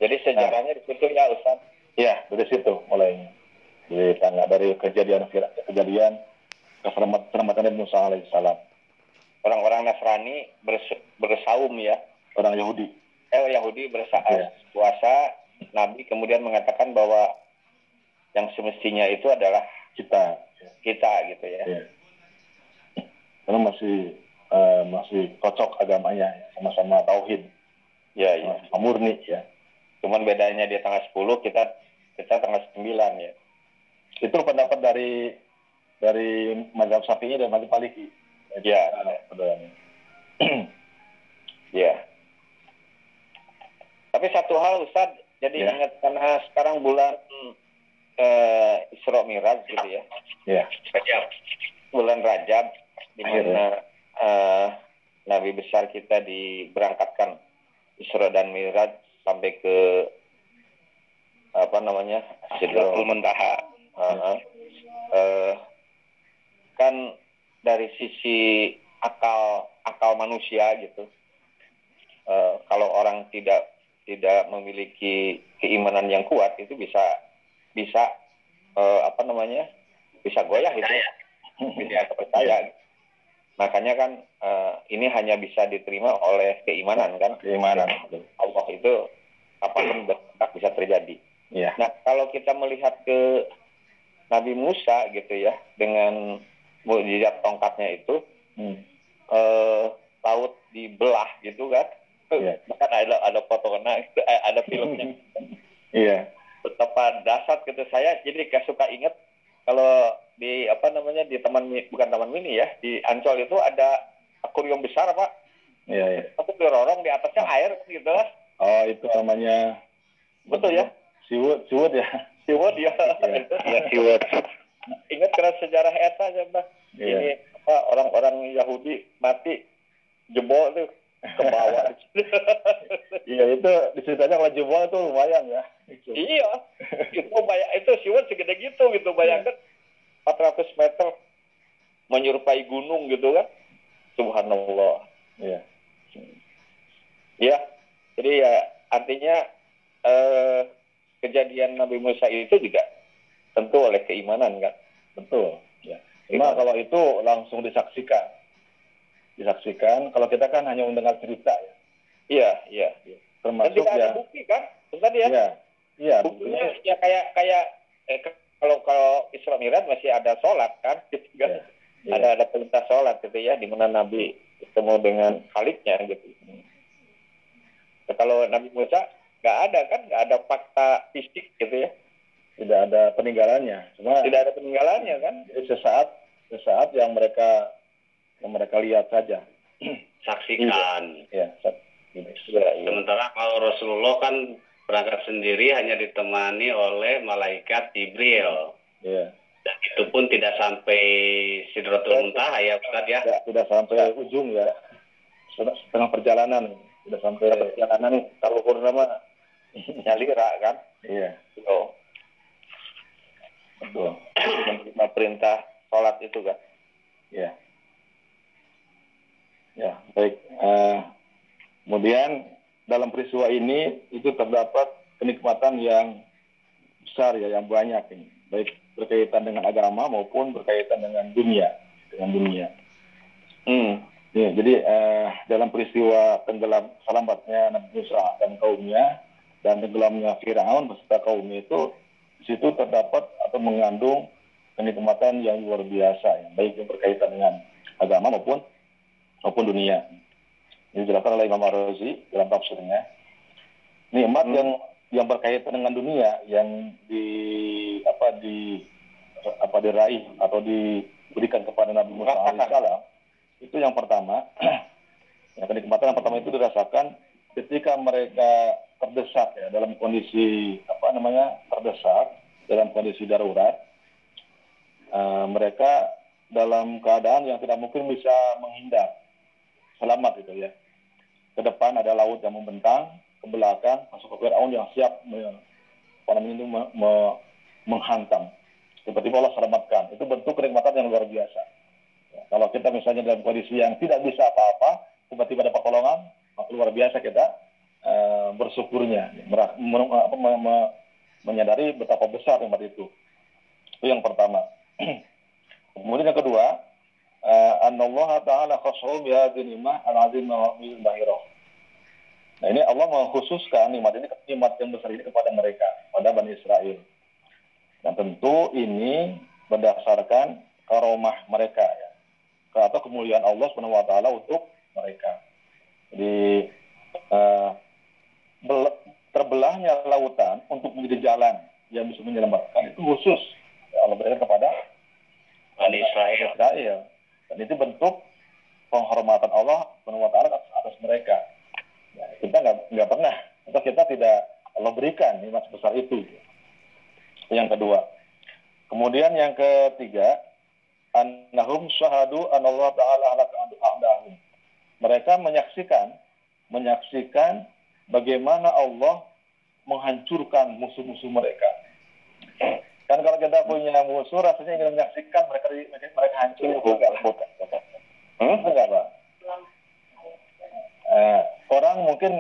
Jadi sejarahnya di situ ya Ustaz. Ya, dari situ mulainya. Dari tanggal dari kejadian kejadian keselamatan Nabi Musa alaihissalam. Orang-orang Nasrani bers- bersaum ya. Orang Yahudi. Eh Yahudi bersa Iya. puasa. Nabi kemudian mengatakan bahwa yang semestinya itu adalah Kita. kita gitu ya. Ya. Karena masih eh, masih cocok agamanya, sama-sama tauhid, Ya, ya. sama murni ya. Cuman bedanya dia tanggal 10, kita kita tanggal 9 ya. Itu pendapat dari dari mazhab Syafi'i dan mazhab Maliki. Ya. Saudaranya. Ya. Tapi satu hal Ustaz, jadi Ya. ingat karena sekarang bulan eh, Isra Miraj gitu ya. Ya. Rajab. Bulan Rajab di mana eh, Nabi besar kita diberangkatkan Isra dan Miraj sampai ke apa namanya? Sidratul Muntaha. Heeh. Eh, kan dari sisi akal akal manusia gitu. Eh, kalau orang tidak tidak memiliki keimanan yang kuat itu bisa bisa eh, apa namanya bisa goyah itu bisa percaya makanya kan eh, ini hanya bisa diterima oleh keimanan kan Keimanan. Allah itu apa pun bisa terjadi Ya. nah kalau kita melihat ke Nabi Musa gitu ya dengan mukjizat tongkatnya itu Hmm. eh, laut dibelah gitu kan Iya. bahkan ada ada fotonya eh, ada filmnya Iya. betapa dasar gitu saya jadi kayak suka inget kalau di apa namanya di taman Mi- bukan taman mini ya di Ancol itu ada akuarium besar pak Iya, iya. tapi dirorong di atasnya air gitu Oh, itu namanya betul ya siwut, siwut ya. siwot ya Iya. Ya siwut. ingat karena sejarah eta aja mbak Iya. ini apa orang-orang Yahudi mati jebol tuh ke bawah Iya, itu diceritanya kalau jebol itu lumayan ya. iya itu bayang itu siwot segede gitu gitu bayangkan 400 meter menyerupai gunung gitu kan. Subhanallah. Iya. Ya, jadi ya artinya eh, kejadian Nabi Musa itu juga tentu oleh keimanan kan. Betul. Ya. Cuma kalau itu langsung disaksikan. Disaksikan. Kalau kita kan hanya mendengar cerita ya. Iya, iya. iya. Dan Termasuk tidak ada ya. bukti kan, Ustaz ya? Iya. Iya. Buktinya ya kayak kayak eh, kalau kalau Isra Mi'raj masih ada sholat kan, gitu kan? Iya. Ada ada perintah sholat gitu ya, di mana Nabi ketemu dengan Khalidnya gitu. Ya, kalau Nabi Musa nggak ada kan, nggak ada fakta fisik gitu ya, Tidak ada peninggalannya. Cuma tidak ada peninggalannya kan? Jadi sesaat sesaat yang mereka yang mereka lihat saja. saksikan. Ya. Ya, ya. Sementara kalau Rasulullah kan berangkat sendiri hanya ditemani oleh malaikat Jibril. Ya. Dan itu pun tidak sampai Sidratul Muntaha ya Ustaz ya. Tidak, tidak sampai ujung ya. Setengah, setengah perjalanan, tidak sampai Perjalanan kalau purnama nyalira kan? Iya, Oh, betul. menerima perintah sholat itu kan? Ya. Ya, baik. Eh, kemudian dalam peristiwa ini itu terdapat kenikmatan yang besar ya, yang banyak ini, baik berkaitan dengan agama maupun berkaitan dengan dunia, dengan dunia. Hmm. Ya, jadi eh, dalam peristiwa tenggelam selamatnya Nabi Musa dan kaumnya dan tenggelamnya Firaun beserta kaumnya itu di situ terdapat atau mengandung kenikmatan yang luar biasa, ya, baik yang berkaitan dengan agama maupun maupun dunia. Ini dijelaskan oleh Imam Ar-Razi dalam tafsirnya. Nikmat Hmm. yang yang berkaitan dengan dunia yang di apa di apa diraih atau diberikan kepada Nabi Musa Rasakan. alaihissalam itu yang pertama. yang kenikmatan yang pertama itu dirasakan ketika mereka terdesak ya dalam kondisi apa namanya terdesak dalam kondisi darurat eh, mereka dalam keadaan yang tidak mungkin bisa menghindar selamat gitu ya. Ke depan ada laut yang membentang ke belakang masuk ke Firaun yang siap me- apa itu me- me- menghantam. Tiba-tiba Allah selamatkan. Itu bentuk kenikmatan yang luar biasa. Ya, kalau kita misalnya dalam kondisi yang tidak bisa apa-apa tiba-tiba ada pertolongan luar biasa kita eh, bersyukurnya mer- apa, me- me- menyadari betapa besar nikmat itu itu yang pertama kemudian yang kedua anallaha ta'ala bahirah Nah ini Allah mengkhususkan nikmat ini nikmat yang besar ini kepada mereka, pada Bani Israel. Dan tentu ini berdasarkan karomah mereka ya. Atau kemuliaan Allah taala untuk mereka. Jadi eh, bel- terbelahnya lautan untuk menjadi jalan yang bisa menyelamatkan itu khusus Allah berikan kepada Bani Israel. Israel. Dan itu bentuk penghormatan Allah taala atas, atas mereka. Ya, kita nggak pernah atau kita tidak Allah berikan nikmat sebesar itu. Yang kedua. Kemudian yang ketiga, annahum syahadu an Allah taala halaka a'dahum. Mereka menyaksikan menyaksikan bagaimana Allah menghancurkan musuh-musuh mereka. Kan kalau kita punya musuh rasanya ingin menyaksikan mereka mereka hancur bukan bukan. Hmm? Enggak, Pak. Eh, orang mungkin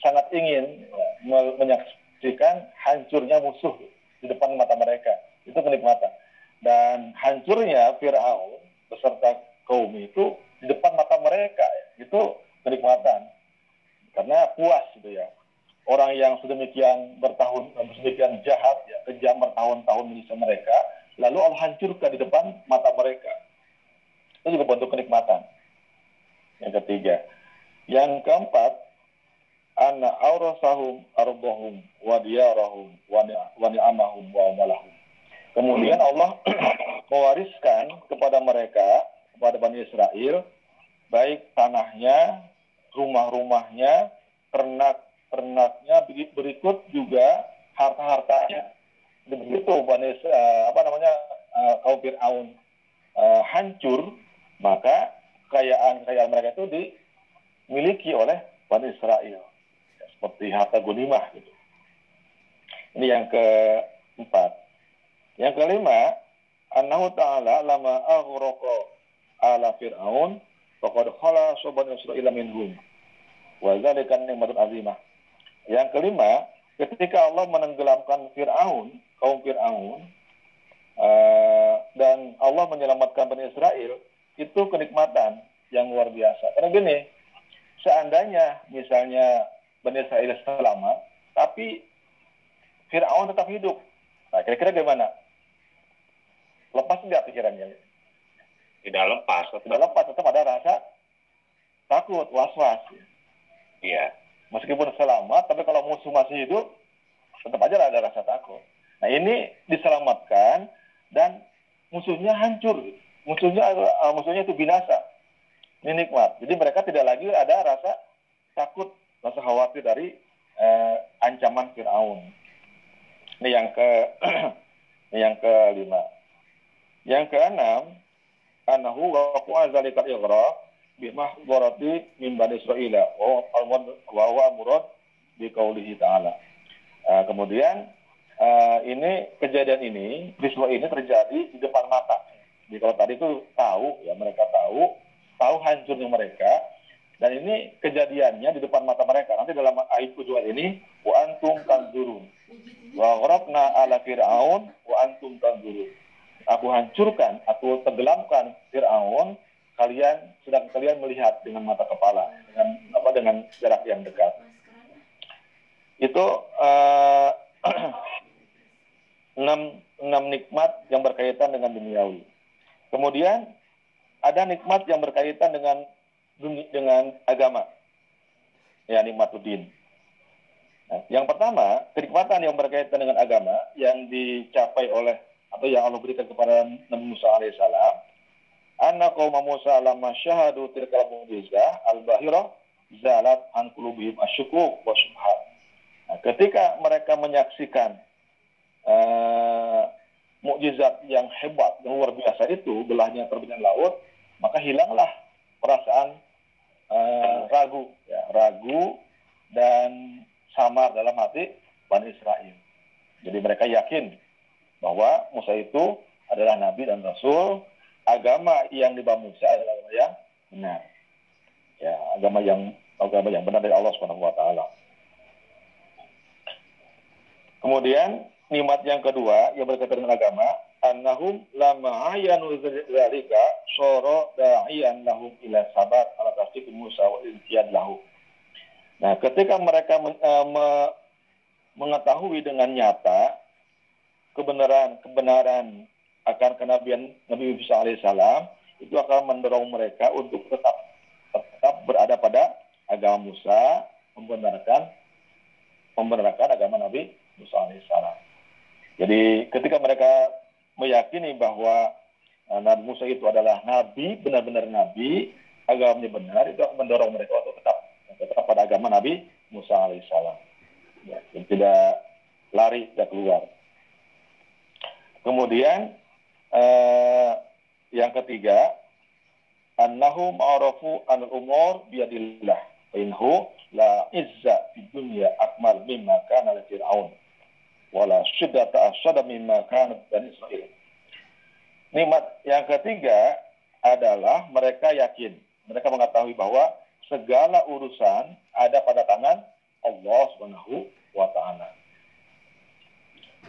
sangat ingin ya, me- menyaksikan hancurnya musuh di depan mata mereka. Itu kenikmatan. Dan hancurnya Fir'aun beserta kaum itu di depan mata mereka. ya. Itu kenikmatan. Karena puas gitu ya. Orang yang sedemikian bertahun, sedemikian jahat, ya, kejam bertahun-tahun menyiksa mereka, lalu Allah hancurkan di depan mata mereka. Itu juga bentuk kenikmatan. Yang ketiga. Yang keempat, anna aurasahum arbahum wa diyarahum wa ni- wa amalahum. Kemudian Allah mewariskan kepada mereka, kepada Bani Israel, baik tanahnya, rumah-rumahnya, ternak-ternaknya, beri- berikut juga harta-hartanya. Begitu Bani Israel, apa namanya, eh, kaum Fir'aun eh, hancur, maka kekayaan-kekayaan mereka itu dimiliki oleh Bani Israel. Ya, seperti harta gunimah gitu. Ini yang keempat. Yang kelima, annahu ta'ala lama aghraqa ala fir'aun faqad khala sobat Israel minhum wa dzalika nikmatun azimah. Yang kelima, ketika Allah menenggelamkan Fir'aun, kaum Fir'aun, uh, dan Allah menyelamatkan Bani Israel, itu kenikmatan yang luar biasa. Karena gini, seandainya misalnya Bani Israel selamat, tapi Fir'aun tetap hidup. Nah, kira-kira gimana? Lepas nggak pikirannya? Tidak lepas. Tidak lepas, tetap ada rasa takut, was-was. Iya. Meskipun selamat, tapi kalau musuh masih hidup, tetap aja ada rasa takut. Nah ini diselamatkan dan musuhnya hancur. Musuhnya uh, musuhnya itu binasa. Ini nikmat. Jadi mereka tidak lagi ada rasa takut, rasa khawatir dari uh, ancaman Fir'aun. Ini yang ke yang kelima. Yang keenam, anahu wa qazalikal ighraq bimah borati min bani Israel wa huwa murad di kaulihi ta'ala. Uh, kemudian uh, ini kejadian ini, peristiwa ini terjadi di depan mata. Jadi kalau tadi itu tahu, ya mereka tahu, tahu hancurnya mereka, dan ini kejadiannya di depan mata mereka. Nanti dalam ayat kedua ini, wa antum tanzurun. Wa ghraqna ala fir'aun wa antum tanzurun aku hancurkan, aku tenggelamkan Fir'aun, kalian sedang kalian melihat dengan mata kepala, dengan apa dengan jarak yang dekat. Itu uh, enam, enam nikmat yang berkaitan dengan duniawi. Kemudian ada nikmat yang berkaitan dengan dengan agama. Ya, nikmatuddin. Nah, yang pertama, kenikmatan yang berkaitan dengan agama yang dicapai oleh atau yang Allah berikan kepada Nabi Musa alaihissalam anna kaum Musa lama syahadu tilkal mu'jizah al-bahira zalat an qulubihim asyukuk wa. Nah, ketika mereka menyaksikan uh, mukjizat yang hebat, yang luar biasa itu, belahnya terbitnya laut, maka hilanglah perasaan uh, ragu, ya, ragu dan samar dalam hati Bani Israel. Jadi mereka yakin bahwa Musa itu adalah nabi dan rasul, agama yang dibawa Musa adalah agama yang benar. Ya, agama yang agama yang benar dari Allah Subhanahu wa taala. Kemudian nikmat yang kedua yang berkaitan dengan agama, annahum lama ayanu zalika soro da'iyan lahum ila sabat ala tasdiq Musa wa intiyad lahu. Nah, ketika mereka men, uh, me, mengetahui dengan nyata kebenaran kebenaran akan kenabian Nabi Musa alaihissalam itu akan mendorong mereka untuk tetap tetap berada pada agama Musa membenarkan membenarkan agama Nabi Musa alaihissalam. Jadi ketika mereka meyakini bahwa uh, Nabi Musa itu adalah nabi benar-benar nabi agamanya benar itu akan mendorong mereka untuk tetap tetap pada agama Nabi Musa alaihissalam. Ya, tidak lari tidak keluar. Kemudian uh, yang ketiga, annahum arafu an umur biadillah. Inhu la izza di dunia akmal mimma kana li fir'aun. Wala syiddata asyada mimma kana dan Israel. Nikmat yang ketiga adalah mereka yakin, mereka mengetahui bahwa segala urusan ada pada tangan Allah Subhanahu wa taala.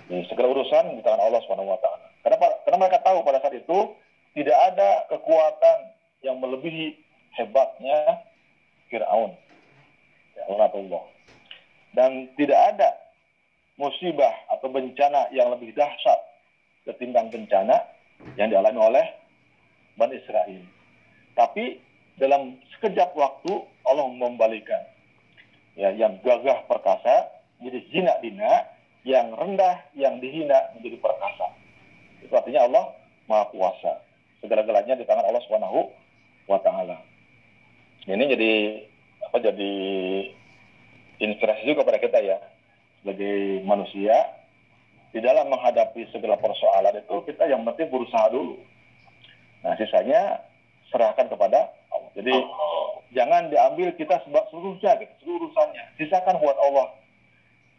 Jadi, segala urusan di tangan Allah Subhanahu wa taala. Karena karena mereka tahu pada saat itu tidak ada kekuatan yang melebihi hebatnya Firaun. Ya, Allah. Dan tidak ada musibah atau bencana yang lebih dahsyat ketimbang bencana yang dialami oleh Bani Israel. Tapi dalam sekejap waktu Allah membalikan ya yang gagah perkasa jadi jinak dina yang rendah, yang dihina menjadi perkasa. Itu artinya Allah Maha Kuasa. Segala-galanya di tangan Allah Subhanahu wa taala. Ini jadi apa jadi inspirasi juga pada kita ya sebagai manusia di dalam menghadapi segala persoalan itu kita yang penting berusaha dulu. Nah, sisanya serahkan kepada Allah. Jadi jangan diambil kita sebab seluruhnya, gitu, seluruh urusannya. Sisakan buat Allah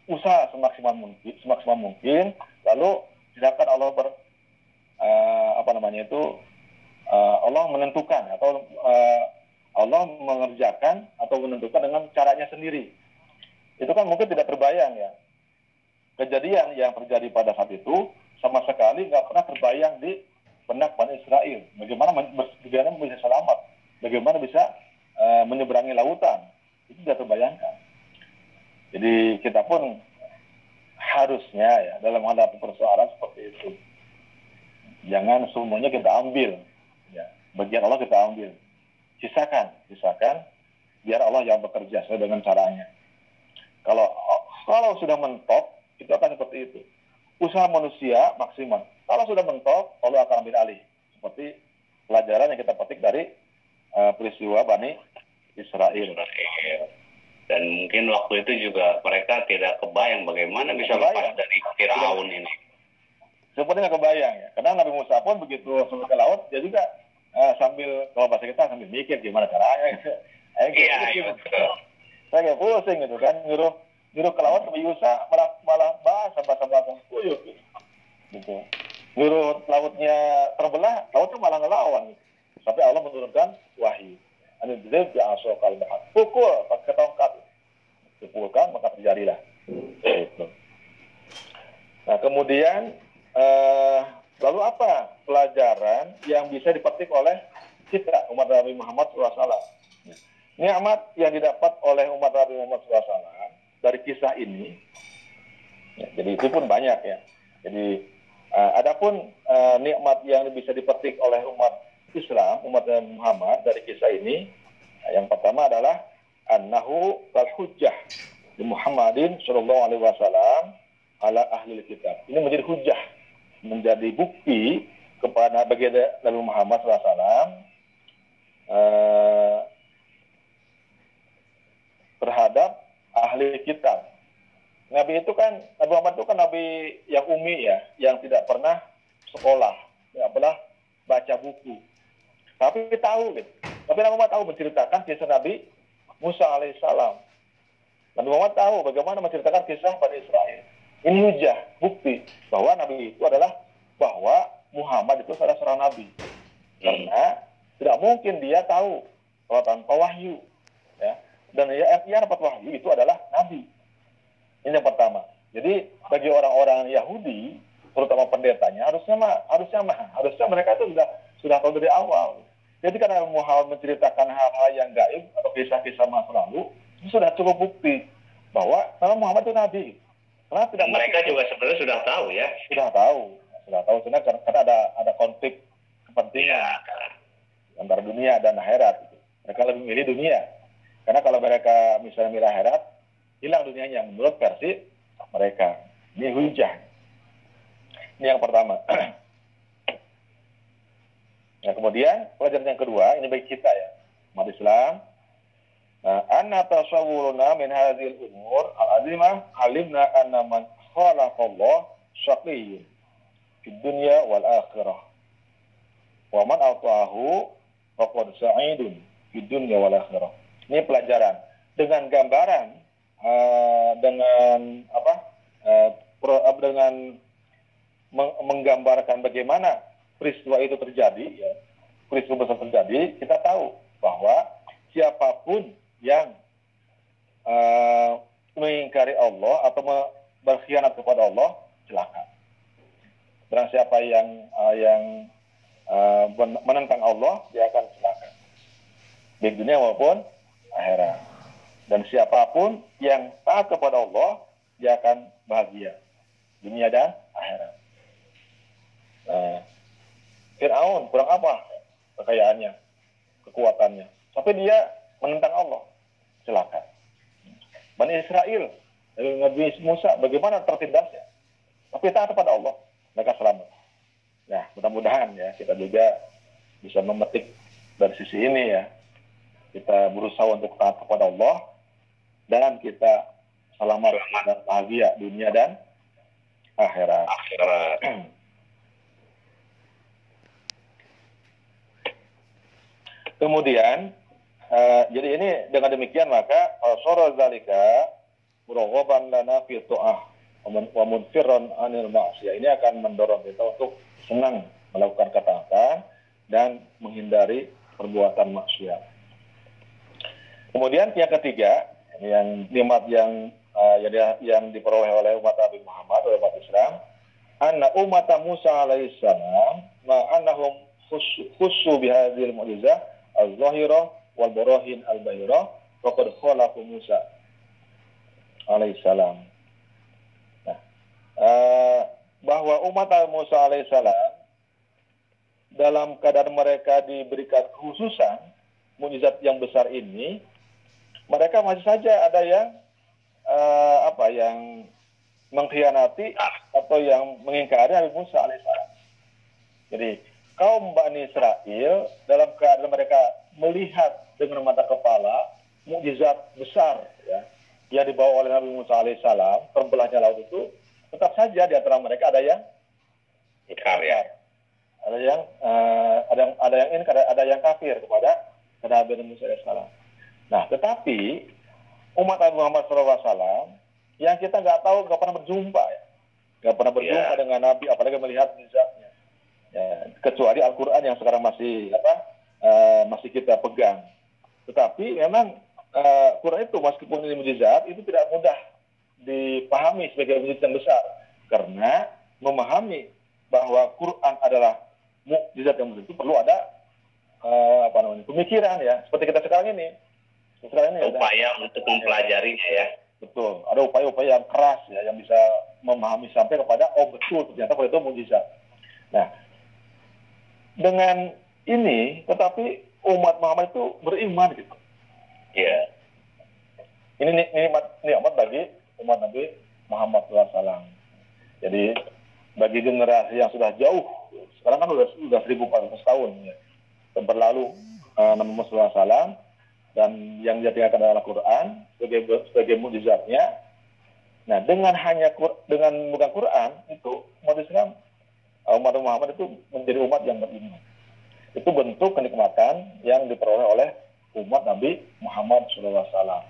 usaha semaksimal mungkin, semaksimal mungkin, lalu silakan Allah ber, uh, apa namanya itu uh, Allah menentukan atau uh, Allah mengerjakan atau menentukan dengan caranya sendiri. Itu kan mungkin tidak terbayang ya. Kejadian yang terjadi pada saat itu sama sekali nggak pernah terbayang di benak Bani Israel. Bagaimana, bagaimana bisa selamat, bagaimana bisa uh, menyeberangi lautan, itu tidak terbayangkan. Jadi kita pun harusnya ya dalam menghadapi persoalan seperti itu, jangan semuanya kita ambil, ya bagian Allah kita ambil, sisakan, sisakan, biar Allah yang bekerja sesuai dengan caranya. Kalau kalau sudah mentok, itu akan seperti itu. Usaha manusia maksimal. Kalau sudah mentok, Allah akan ambil alih. Seperti pelajaran yang kita petik dari uh, peristiwa Bani Israel. Dan mungkin waktu itu juga mereka tidak kebayang bagaimana bisa kebayang. lepas dari Firaun ini. Sepertinya kebayang ya. Karena Nabi Musa pun begitu sampai ke laut, dia juga uh, sambil kalau bahasa kita sambil mikir gimana caranya. Gitu. Eh, iya, iya. Saya kayak pusing gitu kan, nyuruh nyuruh ke laut Nabi Musa malah malah bahasa bahasa bahasa kuyuk gitu. gitu. Nyuruh lautnya terbelah, lautnya malah ngelawan. Gitu. Sampai Allah menurunkan wahyu. Ya asokal bahat. Pukul Dipukulkan maka terjadilah. Itu. Nah kemudian eh, lalu apa pelajaran yang bisa dipetik oleh kita umat Nabi Muhammad SAW? Nikmat yang didapat oleh umat Nabi Muhammad SAW dari kisah ini, ya, jadi itu pun banyak ya. Jadi uh, adapun uh, nikmat yang bisa dipetik oleh umat Islam, umat Muhammad dari kisah ini, yang pertama adalah annahu kal hujjah di Muhammadin sallallahu alaihi wasallam ala ahli kitab. Ini menjadi hujjah, menjadi bukti kepada bagi Nabi Muhammad SAW uh, terhadap ahli kitab. Nabi itu kan Nabi Muhammad itu kan nabi yang umi ya, yang tidak pernah sekolah, tidak pernah baca buku. Tapi tahu gitu. Tapi Nabi Muhammad tahu menceritakan kisah Nabi Musa alaihissalam. Nabi Muhammad tahu bagaimana menceritakan kisah Bani Israel. Ini hujah, bukti bahwa Nabi itu adalah bahwa Muhammad itu adalah seorang Nabi. Karena tidak mungkin dia tahu kalau tanpa wahyu. Ya. Dan yang, yang dapat wahyu itu adalah Nabi. Ini yang pertama. Jadi bagi orang-orang Yahudi, terutama pendetanya, harusnya mah, harusnya mah, harusnya mereka itu sudah sudah tahu dari awal. Jadi karena Muhammad menceritakan hal-hal yang gaib atau kisah-kisah masa lalu, itu sudah cukup bukti bahwa Nabi Muhammad itu nabi. Karena tidak mereka juga sebenarnya sudah tahu ya. Sudah tahu, sudah tahu sebenarnya karena ada ada konflik kepentingan ya. antara dunia dan akhirat. Mereka lebih milih dunia. Karena kalau mereka misalnya milih akhirat, hilang dunianya menurut versi mereka. Ini hujah. Ini yang pertama. Nah, kemudian pelajaran yang kedua, ini bagi kita ya, umat Islam. Nah, anna tasawwuruna min hadhil umur al-azimah alimna anna man khalaqallah syaqiyyun fid dunya wal akhirah. Wa man ata'ahu faqad sa'idun fid dunya wal akhirah. Ini pelajaran dengan gambaran uh, dengan apa? Uh, pro, uh, dengan menggambarkan bagaimana peristiwa itu terjadi, ya, peristiwa besar terjadi, kita tahu bahwa siapa pun yang uh, mengingkari Allah atau berkhianat kepada Allah, celaka. Dan siapa yang uh, yang uh, menentang Allah, dia akan celaka. Di dunia maupun akhirat. Dan siapa pun yang taat kepada Allah, dia akan bahagia. Dunia dan akhirat. Nah, Fir'aun kurang apa kekayaannya, kekuatannya. Sampai dia menentang Allah. Silakan. Bani Israel, Nabi Musa, bagaimana tertindasnya? Tapi taat kepada Allah, mereka selamat. Nah, mudah-mudahan ya kita juga bisa memetik dari sisi ini ya. Kita berusaha untuk taat kepada Allah dan kita selamat dan bahagia dunia dan akhirat. Akhirat. Kemudian, uh, jadi ini dengan demikian maka sura zalika muraghaban lana fi tu'ah wa munfirran anil ma'siyah. Ini akan mendorong kita untuk senang melakukan ketaatan dan menghindari perbuatan maksiat. Kemudian yang ketiga, yang nikmat yang uh, yang, yang diperoleh oleh umat Nabi Muhammad oleh umat Islam, anna umat Musa alaihissalam ma annahum khusu bihadzil mu'jizah al-zahirah wal barahin al-bahirah faqad khalaqu Musa alaihissalam. Nah, uh, bahwa umat Musa alaihissalam dalam keadaan mereka diberikan khususan mujizat yang besar ini, mereka masih saja ada yang uh, apa yang mengkhianati atau yang mengingkari Nabi Musa alaihissalam. Jadi kaum Bani Israel dalam keadaan mereka melihat dengan mata kepala mukjizat besar ya. Yang dibawa oleh Nabi Musa alaihissalam terbelahnya laut itu tetap saja di antara mereka ada yang ingkar ya ada yang uh, ada yang ada yang ingkar ada yang kafir kepada Nabi Musa alaihissalam nah tetapi umat Nabi Muhammad SAW yang kita nggak tahu nggak pernah berjumpa ya. Nggak pernah berjumpa yeah. dengan Nabi apalagi melihat mukjizatnya ya, kecuali Al-Quran yang sekarang masih apa uh, masih kita pegang. Tetapi memang uh, Quran itu meskipun ini mujizat itu tidak mudah dipahami sebagai mujizat yang besar. Karena memahami bahwa Quran adalah mukjizat yang besar itu perlu ada uh, apa namanya pemikiran ya. Seperti kita sekarang ini. Sekarang ini upaya ada, untuk mempelajarinya ya. Betul. Ada upaya-upaya yang keras ya yang bisa memahami sampai kepada oh betul ternyata kalau itu mujizat. Nah dengan ini tetapi umat Muhammad itu beriman gitu Iya. Yeah. Ini nikmat nikmat bagi umat Nabi Muhammad SAW. Jadi bagi generasi yang sudah jauh, sekarang kan sudah sudah 1400 tahun ya, berlalu uh, Nabi Muhammad SAW dan yang ditinggalkan dalam Al-Quran sebagai sebagai mujizatnya. Nah dengan hanya dengan bukan Quran itu umat Islam umat Muhammad itu menjadi umat yang beriman. Itu bentuk kenikmatan yang diperoleh oleh umat Nabi Muhammad SAW.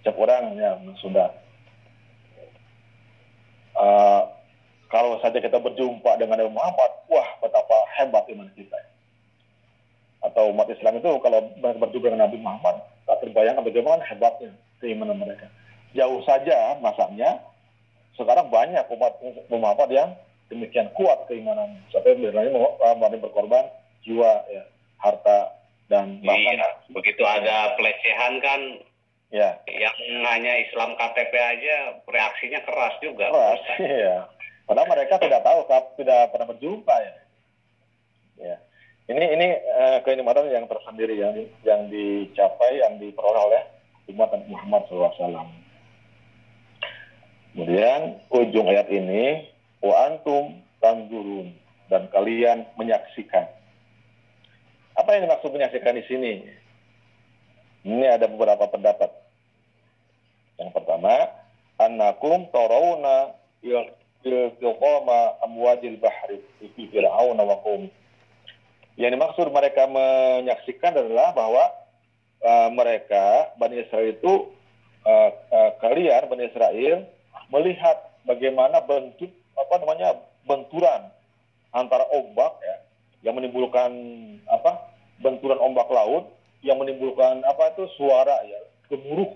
Setiap orang yang sudah uh, kalau saja kita berjumpa dengan Nabi Muhammad, wah betapa hebat iman kita. Atau umat Islam itu kalau berjumpa dengan Nabi Muhammad, tak terbayangkan bagaimana hebatnya keimanan mereka. Jauh saja masanya, sekarang banyak umat Muhammad yang demikian kuat keimanan. Sampai berani berkorban jiwa, ya, harta, dan bahkan iya, begitu ada pelecehan kan ya. yang hanya Islam KTP aja reaksinya keras juga keras iya. Padahal mereka tidak tahu tidak pernah berjumpa ya. Ya. Ini ini uh, kenikmatan yang tersendiri yang yang dicapai yang diperoleh oleh umat Muhammad SAW kemudian ujung ayat ini wa antum tanzurun dan kalian menyaksikan apa yang dimaksud menyaksikan di sini? Ini ada beberapa pendapat. Yang pertama, annakum tarawna iltiqama amwajil bahri fi fir'aun wa qum. Yang dimaksud mereka menyaksikan adalah bahwa uh, mereka Bani Israel itu uh, uh, kalian Bani Israel melihat bagaimana bentuk apa namanya benturan antara ombak ya yang menimbulkan apa benturan ombak laut yang menimbulkan apa itu suara ya gemuruh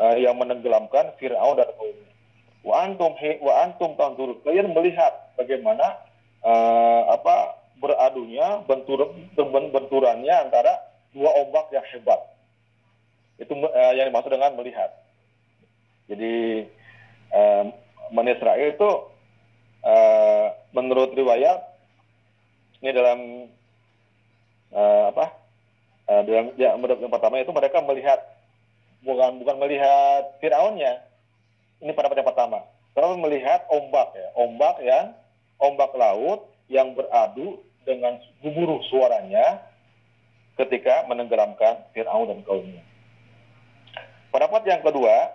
uh, yang menenggelamkan Fir'aun dan kaumnya. Wa antum wa antum. Kalian melihat bagaimana uh, apa beradunya bentur benturannya antara dua ombak yang hebat. Itu uh, yang dimaksud dengan melihat. Jadi uh, Israel itu uh, menurut riwayat ini dalam uh, apa uh, dalam ya, yang pertama itu mereka melihat bukan bukan melihat Firaunnya ini pada yang pertama tetapi melihat ombak ya ombak yang ombak laut yang beradu dengan gemuruh suaranya ketika menenggelamkan Fir'aun dan kaumnya. Pendapat yang kedua,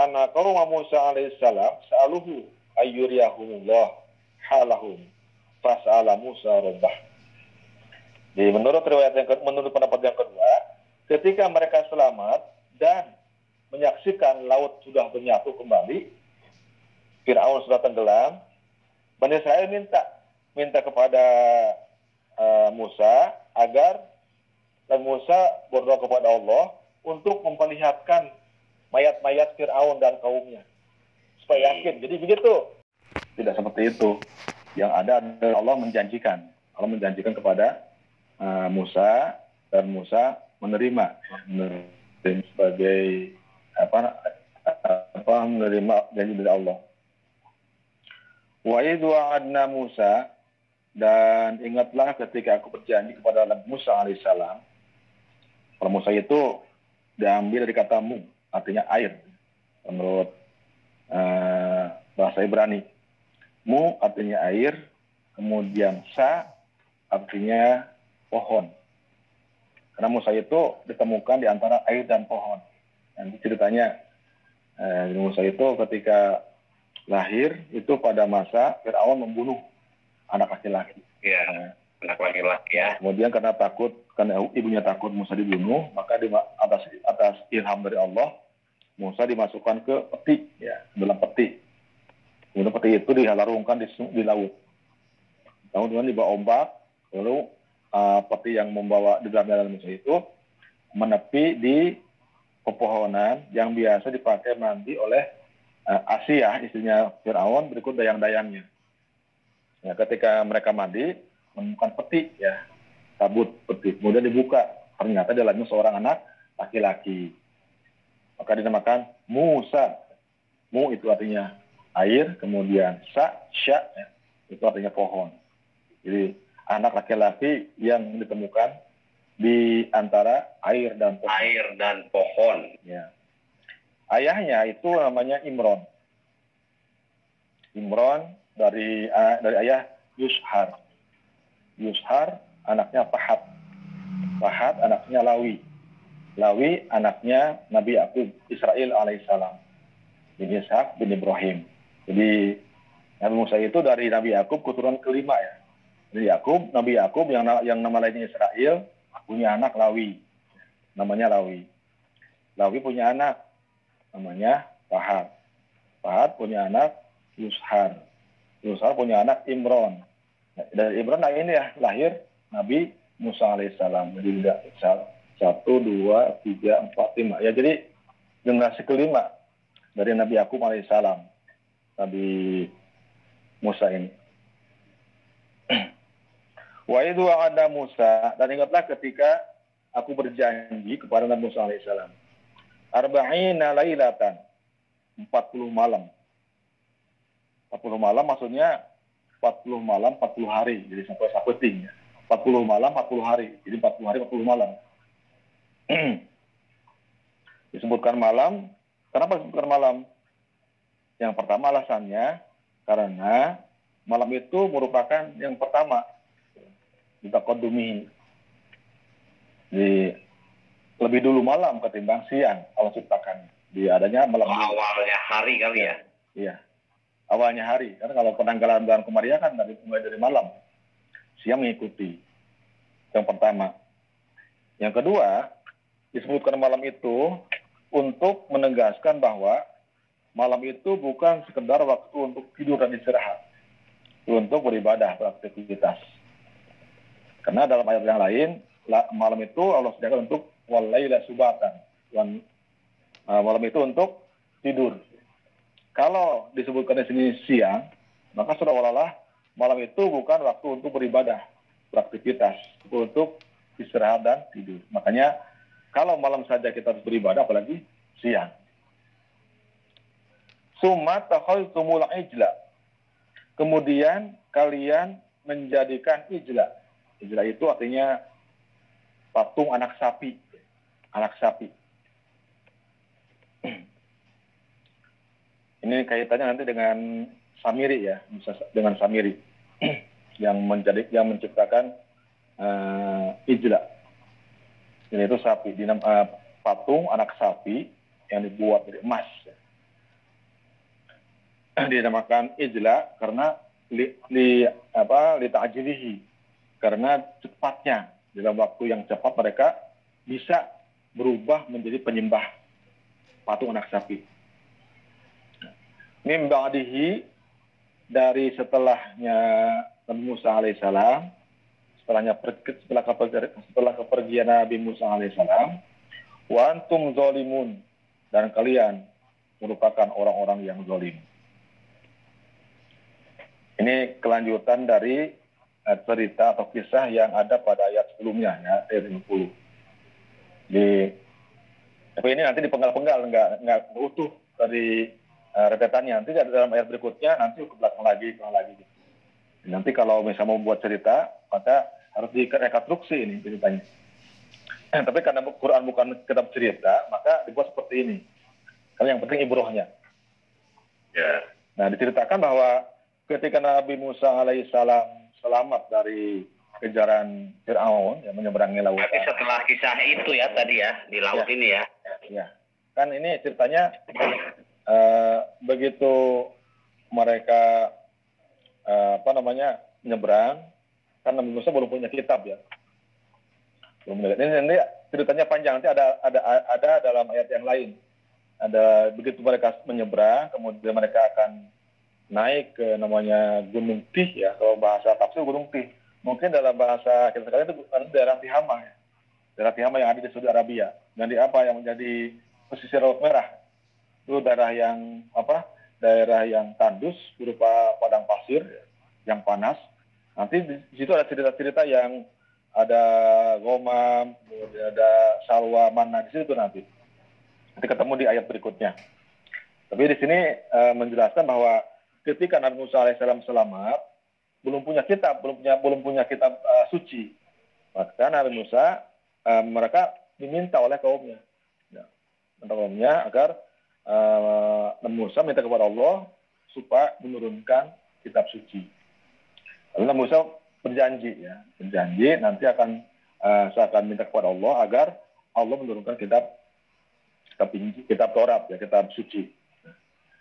anak kaum Musa alaihissalam sa'aluhu ayyuriyahumullah halahum fas'ala Musa rabbah. Jadi menurut riwayat yang menurut pendapat yang kedua, ketika mereka selamat dan menyaksikan laut sudah menyatu kembali, Firaun sudah tenggelam, Bani Israel minta minta kepada uh, Musa agar dan Musa berdoa kepada Allah untuk memperlihatkan mayat-mayat Fir'aun dan kaumnya supaya yakin. Jadi begitu. Tidak seperti itu. Yang ada adalah Allah menjanjikan. Allah menjanjikan kepada uh, Musa dan Musa menerima, menerima sebagai apa apa menerima janji dari Allah. Wa idh wa'adna Musa dan ingatlah ketika aku berjanji kepada Musa alaihissalam. Kalau Musa itu diambil dari kata mu, artinya air. Menurut uh, bahasa Ibrani. Mu artinya air, kemudian sa artinya pohon. Karena Musa itu ditemukan di antara air dan pohon. Nanti ceritanya, eh, Musa itu ketika lahir itu pada masa Fir'aun membunuh anak laki-laki. Iya, anak laki-laki ya. Kemudian karena takut, karena ibunya takut Musa dibunuh, maka di atas atas ilham dari Allah, Musa dimasukkan ke peti, ya, dalam peti. Kemudian peti itu dihalarungkan di, di laut. Kemudian dibawa ombak, lalu uh, peti yang membawa di dalam dalam Musa itu menepi di pepohonan yang biasa dipakai mandi oleh uh, Asia, istrinya Fir'aun, berikut dayang-dayangnya. Ya, ketika mereka mandi, menemukan peti, ya, tabut peti. Kemudian dibuka, ternyata dalamnya seorang anak laki-laki. Maka dinamakan Musa. Mu itu artinya air, kemudian sa, sya, ya, itu artinya pohon. Jadi anak laki-laki yang ditemukan di antara air dan pohon. Air dan pohon. Ya. Ayahnya itu namanya Imron. Imron dari uh, dari ayah Yushar. Yushar anaknya Pahat. Pahat anaknya Lawi. Lawi anaknya Nabi Yakub Israel alaihissalam. Bin Ishak bin Ibrahim. Jadi Nabi Musa itu dari Nabi Yakub keturunan kelima ya. Jadi Yakub, Nabi Yakub yang yang nama lainnya Israel punya anak Lawi. Namanya Lawi. Lawi punya anak namanya Pahat. Pahat punya anak Yushar. Yushar punya anak Imron. Dari Imron nah ini ya lahir Nabi Musa alaihissalam. Jadi tidak satu, dua, tiga, empat, lima. Ya jadi generasi kelima dari Nabi Yakub alaihissalam. Nabi Musa ini. Wa itu ada Musa dan ingatlah ketika aku berjanji kepada Nabi Musa alaihissalam arba'ina lailatan. 40 malam. 40 malam maksudnya 40 malam 40 hari. Jadi sampai sapeting ya. 40 malam 40 hari. Jadi 40 hari 40 malam. disebutkan malam. Kenapa disebutkan malam? Yang pertama alasannya karena malam itu merupakan yang pertama kita kodumi di lebih dulu malam ketimbang siang Allah ciptakan. Di adanya malam. Oh, awalnya hari kali ya? Iya. Awalnya hari. Karena kalau penanggalan bulan Komariah kan dari mulai dari malam. Siang mengikuti. Yang pertama. Yang kedua, disebutkan malam itu untuk menegaskan bahwa malam itu bukan sekedar waktu untuk tidur dan istirahat. Untuk beribadah, beraktivitas. Karena dalam ayat yang lain, malam itu Allah sediakan untuk walaila subatan. Uh, malam itu untuk tidur. Kalau disebutkan di sini siang, maka sudah olah malam itu bukan waktu untuk beribadah, beraktivitas, untuk istirahat dan tidur. Makanya kalau malam saja kita harus beribadah, apalagi siang. Suma tumul ijla. Kemudian kalian menjadikan ijla. Ijla itu artinya patung anak sapi anak sapi. Ini kaitannya nanti dengan Samiri ya, dengan Samiri yang menjadi yang menciptakan uh, ijla. Ini itu sapi, dinam, uh, patung anak sapi yang dibuat dari emas. Dinamakan ijla karena li, li apa li karena cepatnya dalam waktu yang cepat mereka bisa berubah menjadi penyembah patung anak sapi. Mim ba'dihi dari setelahnya Nabi Musa alaihissalam setelahnya setelah kepergian, setelah kepergian Nabi Musa alaihissalam wa antum zolimun dan kalian merupakan orang-orang yang zolim. Ini kelanjutan dari uh, cerita atau kisah yang ada pada ayat sebelumnya ya ayat 50. Di tapi ini nanti dipenggal-penggal nggak nggak utuh dari uh, rentetannya nanti dalam ayat berikutnya nanti ke belakang lagi ke lagi gitu. Nanti kalau misalnya mau buat cerita, maka harus direkonstruksi ini ceritanya. Eh, tapi karena Quran bukan kitab cerita, maka dibuat seperti ini. Karena yang penting ibrohnya. Ya. Nah, diceritakan bahwa ketika Nabi Musa alaihissalam selamat dari kejaran Fir'aun yang menyeberangi lautan. Tapi setelah kisah itu ya tadi ya di laut Ya. ini ya. Ya, kan ini ceritanya eh, begitu mereka eh, apa namanya nyebrang, kan Nabi Musa belum punya kitab ya. Belum punya. Ini, ini ceritanya panjang nanti ada ada ada dalam ayat yang lain. Ada begitu mereka menyeberang, kemudian mereka akan naik ke namanya Gunung Tih ya, kalau bahasa tafsir Gunung Tih. Mungkin dalam bahasa kita sekalian itu daerah Tihama ya. Daerah Tihama yang ada di Saudi Arabia. Dan di apa yang menjadi pesisir Laut Merah. Itu daerah yang apa? Daerah yang tandus berupa padang pasir ya, yang panas. Nanti di situ ada cerita-cerita yang ada gomam, kemudian ada salwa mana di situ nanti. Nanti ketemu di ayat berikutnya. Tapi di sini eh, menjelaskan bahwa ketika Nabi Musa alaihissalam selamat, belum punya kitab, belum punya belum punya kitab eh, suci. Maka Nabi Musa eh, mereka diminta oleh kaumnya, ya, kaumnya agar eh, Nabi Musa minta kepada Allah supaya menurunkan kitab suci. Lalu Musa berjanji ya, berjanji nanti akan eh, saya akan minta kepada Allah agar Allah menurunkan kitab kitab kitab Taurat ya, kitab suci.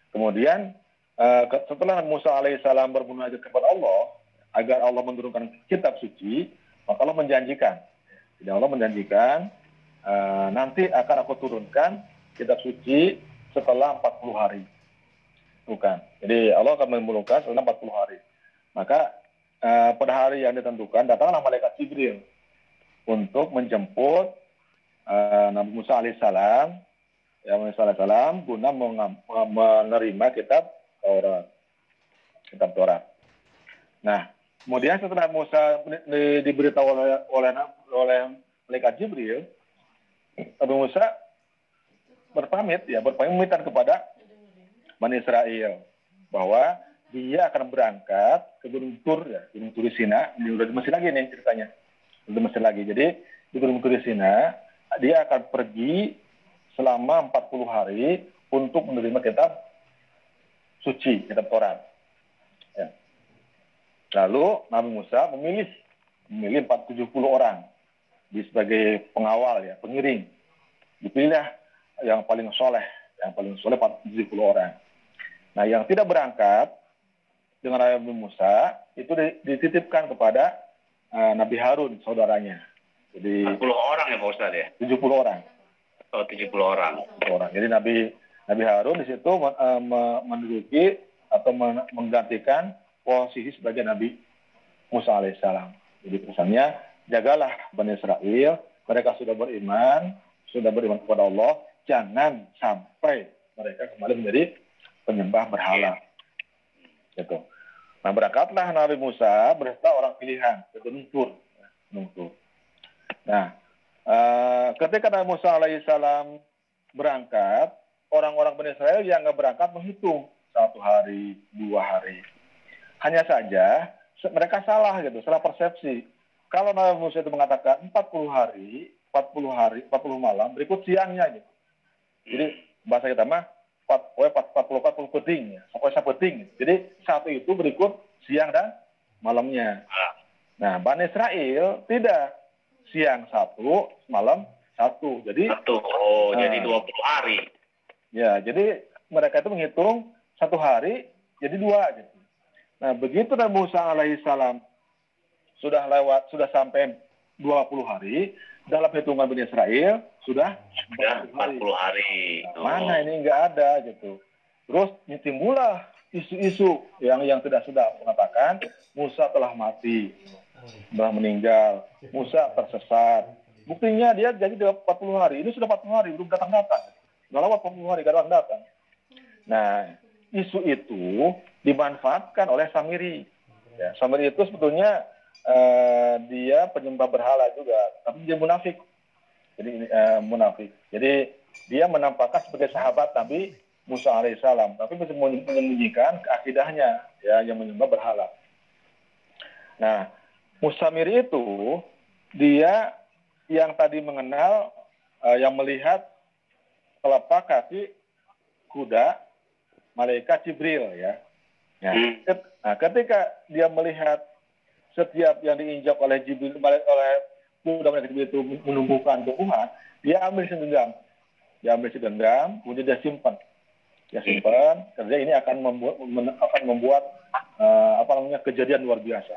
Kemudian eh, ke- setelah Musa alaihissalam bermunajat kepada Allah agar Allah menurunkan kitab suci, maka Allah menjanjikan. Jadi Allah menjanjikan eh, nanti akan aku turunkan kitab suci setelah 40 hari. Bukan. Jadi Allah akan menurunkan setelah 40 hari. Maka eh, pada hari yang ditentukan datanglah malaikat Jibril untuk menjemput eh, Nabi Musa alaihissalam ya Musa alaihissalam guna mengam- menerima kitab Taurat. Kitab Taurat. Nah, kemudian setelah Musa di- di- diberitahu oleh oleh oleh malaikat Jibril, Nabi Musa berpamit ya berpamitan kepada Bani Israel bahwa dia akan berangkat ke Gunung Tur ya, Gunung Tur Sina, ini udah lagi nih ceritanya. Udah Mesir lagi. Jadi di Gunung Tur Sina dia akan pergi selama 40 hari untuk menerima kitab suci, kitab Taurat. Ya. Lalu Nabi Musa memilih memilih 470 orang di sebagai pengawal ya, pengiring. Dipilih yang paling soleh, yang paling soleh 470 orang. Nah, yang tidak berangkat dengan Nabi Musa itu di- dititipkan kepada eh, Nabi Harun, saudaranya. Jadi 40 orang ya Pak Ustadz ya? 70 orang. Oh 70 orang. orang. Jadi Nabi Nabi Harun di situ eh, me- menduduki atau men- menggantikan posisi sebagai Nabi Musa alaihissalam. Jadi pesannya jagalah Bani Israel, mereka sudah beriman, sudah beriman kepada Allah, jangan sampai mereka kembali menjadi penyembah berhala. Gitu. Nah berangkatlah Nabi Musa beserta orang pilihan ke Gunung. Nah, eh, ketika Nabi Musa alaihissalam berangkat, orang-orang Bani Israel yang nggak berangkat menghitung satu hari, dua hari. Hanya saja mereka salah gitu, salah persepsi. Kalau Nabi Musa itu mengatakan 40 hari, 40 hari, 40 malam, berikut siangnya gitu. Jadi bahasa kita mah 40 40 40 peting ya, sampai satu peting. Jadi satu itu berikut siang dan malamnya. Nah, Bani Israel tidak siang satu, malam satu. Jadi Satu. Oh, Ah. jadi 20 hari. Ya, jadi mereka itu menghitung satu hari jadi dua. Gitu. Nah, begitu Nabi Musa alaihissalam sudah lewat, sudah sampai 20 hari, dalam hitungan Bani Israel sudah Sudah 40 hari. 40 hari. Oh. Mana ini nggak ada gitu. Terus timbullah isu-isu yang yang tidak sedap mengatakan Musa telah mati, telah meninggal, Musa tersesat. Buktinya dia jadi 40 hari, ini sudah 40 hari belum datang-datang. Sudah lewat 40 hari datang-datang. Nah, isu itu dimanfaatkan oleh Samiri. Ya, Samiri itu sebetulnya eh, dia penyembah berhala juga, tapi dia munafik. Jadi eh, munafik. Jadi dia menampakkan sebagai sahabat Nabi Musa alaihissalam, tapi menyembunyikan keakidahnya ya yang menyembah berhala. Nah, Musa Miri itu dia yang tadi mengenal, uh, yang melihat telapak kaki kuda malaikat Jibril ya. Nah, ket, nah, ketika dia melihat setiap yang diinjak oleh Jibril oleh Jibril itu menumbuhkan tumbuhan, dia ambil sedendam dia ambil sedendam, kemudian dia simpan. Dia simpan, kerja ini akan membuat akan membuat uh, apa namanya kejadian luar biasa.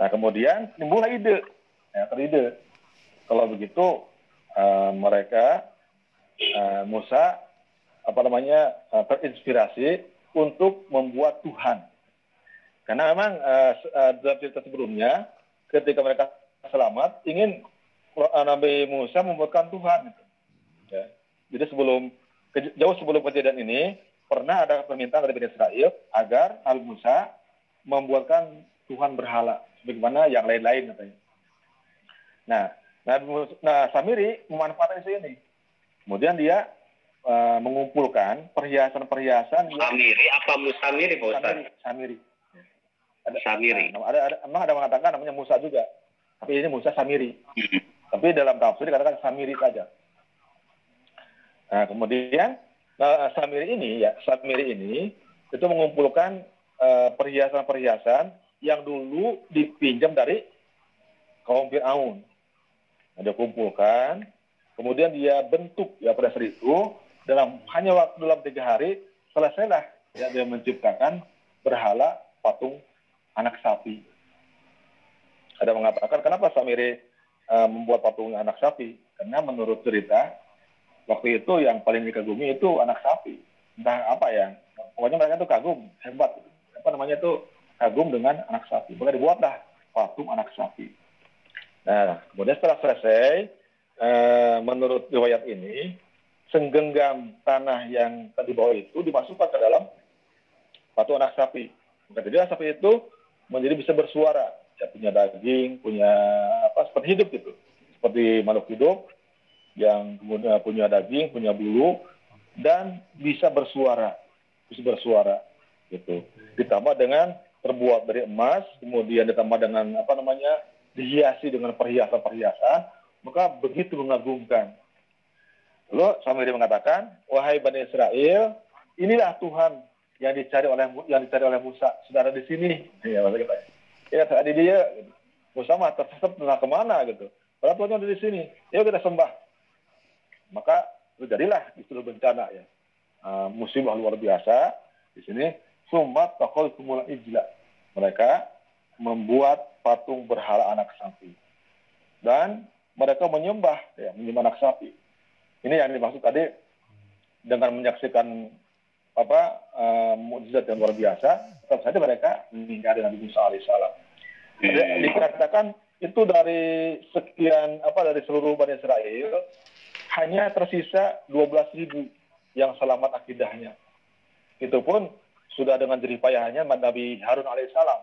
Nah kemudian timbullah ide, ya, teride. Kalau begitu uh, mereka uh, Musa apa namanya uh, terinspirasi untuk membuat Tuhan. Karena memang uh, uh, dalam cerita sebelumnya ketika mereka selamat ingin Nabi Musa membuatkan Tuhan. Gitu. Ya. Jadi sebelum jauh sebelum kejadian ini pernah ada permintaan dari Bani Israel agar Nabi Musa membuatkan Tuhan berhala sebagaimana yang lain-lain katanya. Nah, Nabi Musa, nah Samiri memanfaatkan isu ini. Kemudian dia uh, mengumpulkan perhiasan-perhiasan Samiri apa Musamiri Pak Ustaz? Samiri. Samiri. Ada, Samiri. Nah, ada, ada, emang ada mengatakan namanya Musa juga. Tapi ini Musa Samiri. Hmm. Tapi dalam tafsir dikatakan Samiri saja. Nah, kemudian uh, Samiri ini ya, Samiri ini itu mengumpulkan eh, perhiasan-perhiasan uh, yang dulu dipinjam dari kaum Fir'aun. Nah, dia kumpulkan, kemudian dia bentuk ya pada saat itu dalam hanya waktu dalam tiga hari selesailah ya dia menciptakan berhala patung anak sapi. Ada mengatakan kenapa Samiri uh, membuat patung anak sapi? Karena menurut cerita waktu itu yang paling dikagumi itu anak sapi. Entah apa ya pokoknya mereka itu kagum hebat. Apa namanya itu kagum dengan anak sapi. Maka dibuatlah patung anak sapi. Nah kemudian setelah selesai eh, menurut riwayat ini senggenggam tanah yang tadi bawah itu dimasukkan ke dalam patung anak sapi. Maka jadi anak sapi itu menjadi bisa bersuara ya punya daging punya apa seperti hidup gitu seperti makhluk hidup yang kemudian punya daging, punya bulu, dan bisa bersuara, bisa bersuara, gitu. Ditambah dengan terbuat dari emas, kemudian ditambah dengan apa namanya dihiasi dengan perhiasan-perhiasan, maka begitu mengagumkan. Lalu Samiri mengatakan, wahai Bani Israel, inilah Tuhan yang dicari oleh yang dicari oleh Musa, sudah ada di sini. Ya, kita. Ya, tadi dia, Musa mah tersesat entah ke mana gitu. Padahal Tuhan ada di sini. Yuk kita sembah maka terjadilah justru bencana ya uh, musibah luar biasa di sini sumat takol kumula ijla mereka membuat patung berhala anak sapi dan mereka menyembah ya menyembah anak sapi ini yang dimaksud tadi dengan menyaksikan apa uh, mukjizat yang luar biasa tetap saja mereka meninggal Nabi Musa alaihissalam hmm. dikatakan itu dari sekian apa dari seluruh Bani Israel hanya tersisa 12 ribu yang selamat akidahnya. Itu pun sudah dengan jerih payahnya Nabi Harun alaihissalam.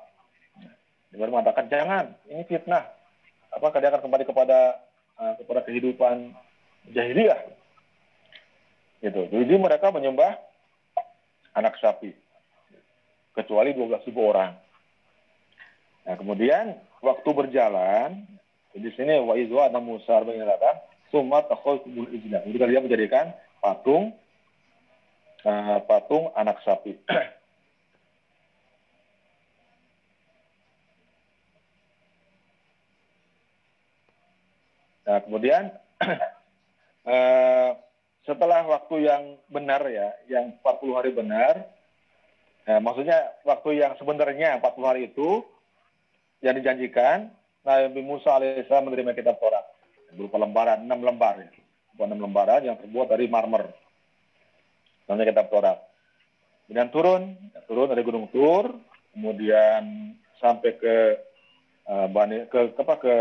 Dia mengatakan jangan, ini fitnah. Apakah dia akan kembali kepada uh, kepada kehidupan jahiliyah? Gitu. Jadi mereka menyembah anak sapi, kecuali 12 ribu orang. Nah, kemudian waktu berjalan, di sini wa izwa ada Musa mengatakan Summa kumul ijna. Kemudian dia menjadikan patung uh, patung anak sapi. nah, kemudian uh, setelah waktu yang benar ya, yang 40 hari benar, nah, maksudnya waktu yang sebenarnya 40 hari itu yang dijanjikan, Nabi Musa alaihissalam menerima kitab Taurat berupa lembaran enam lembar ya. enam lembaran yang terbuat dari marmer namanya kitab Taurat Kemudian turun, turun dari Gunung Tur, kemudian sampai ke Bani, ke, ke ke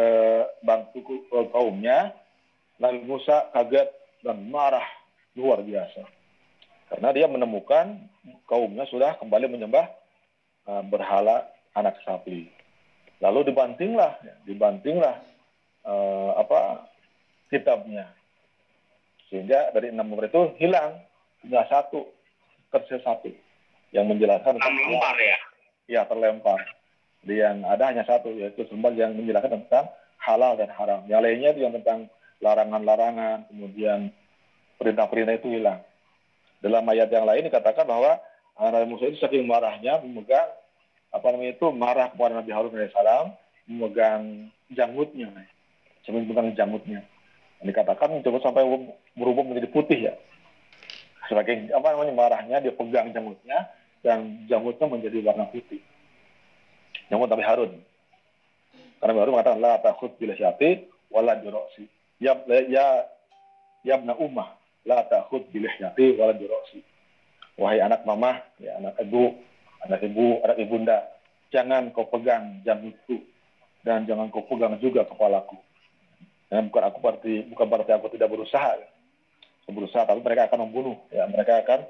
bangku kaumnya. Nabi Musa kaget dan marah luar biasa. Karena dia menemukan kaumnya sudah kembali menyembah uh, berhala anak sapi. Lalu dibantinglah, ya, dibantinglah uh, apa kitabnya. Sehingga dari enam nomor itu hilang, tinggal satu tersisa satu yang menjelaskan terlempar ya ya terlempar Jadi yang ada hanya satu yaitu sumber yang menjelaskan tentang halal dan haram yang lainnya itu yang tentang larangan-larangan kemudian perintah-perintah itu hilang dalam ayat yang lain dikatakan bahwa Nabi Musa itu saking marahnya memegang apa namanya itu marah kepada Nabi Harun alaihissalam memegang janggutnya sambil memegang janggutnya yang dikatakan mencoba sampai berubah menjadi putih ya sebagai apa namanya marahnya dia pegang jamutnya dan jamutnya menjadi warna putih. Jamut Nabi Harun. Karena Nabi Harun mengatakan la takut bila syati wala juroksi. Ya ya yabna ummah la takut bila syati wala juroksi. Wahai anak mama, ya anak ibu, anak ibu, anak ibunda, jangan kau pegang jamutku dan jangan kau pegang juga kepalaku. Dan bukan aku berarti bukan berarti aku tidak berusaha berusaha tapi mereka akan membunuh ya mereka akan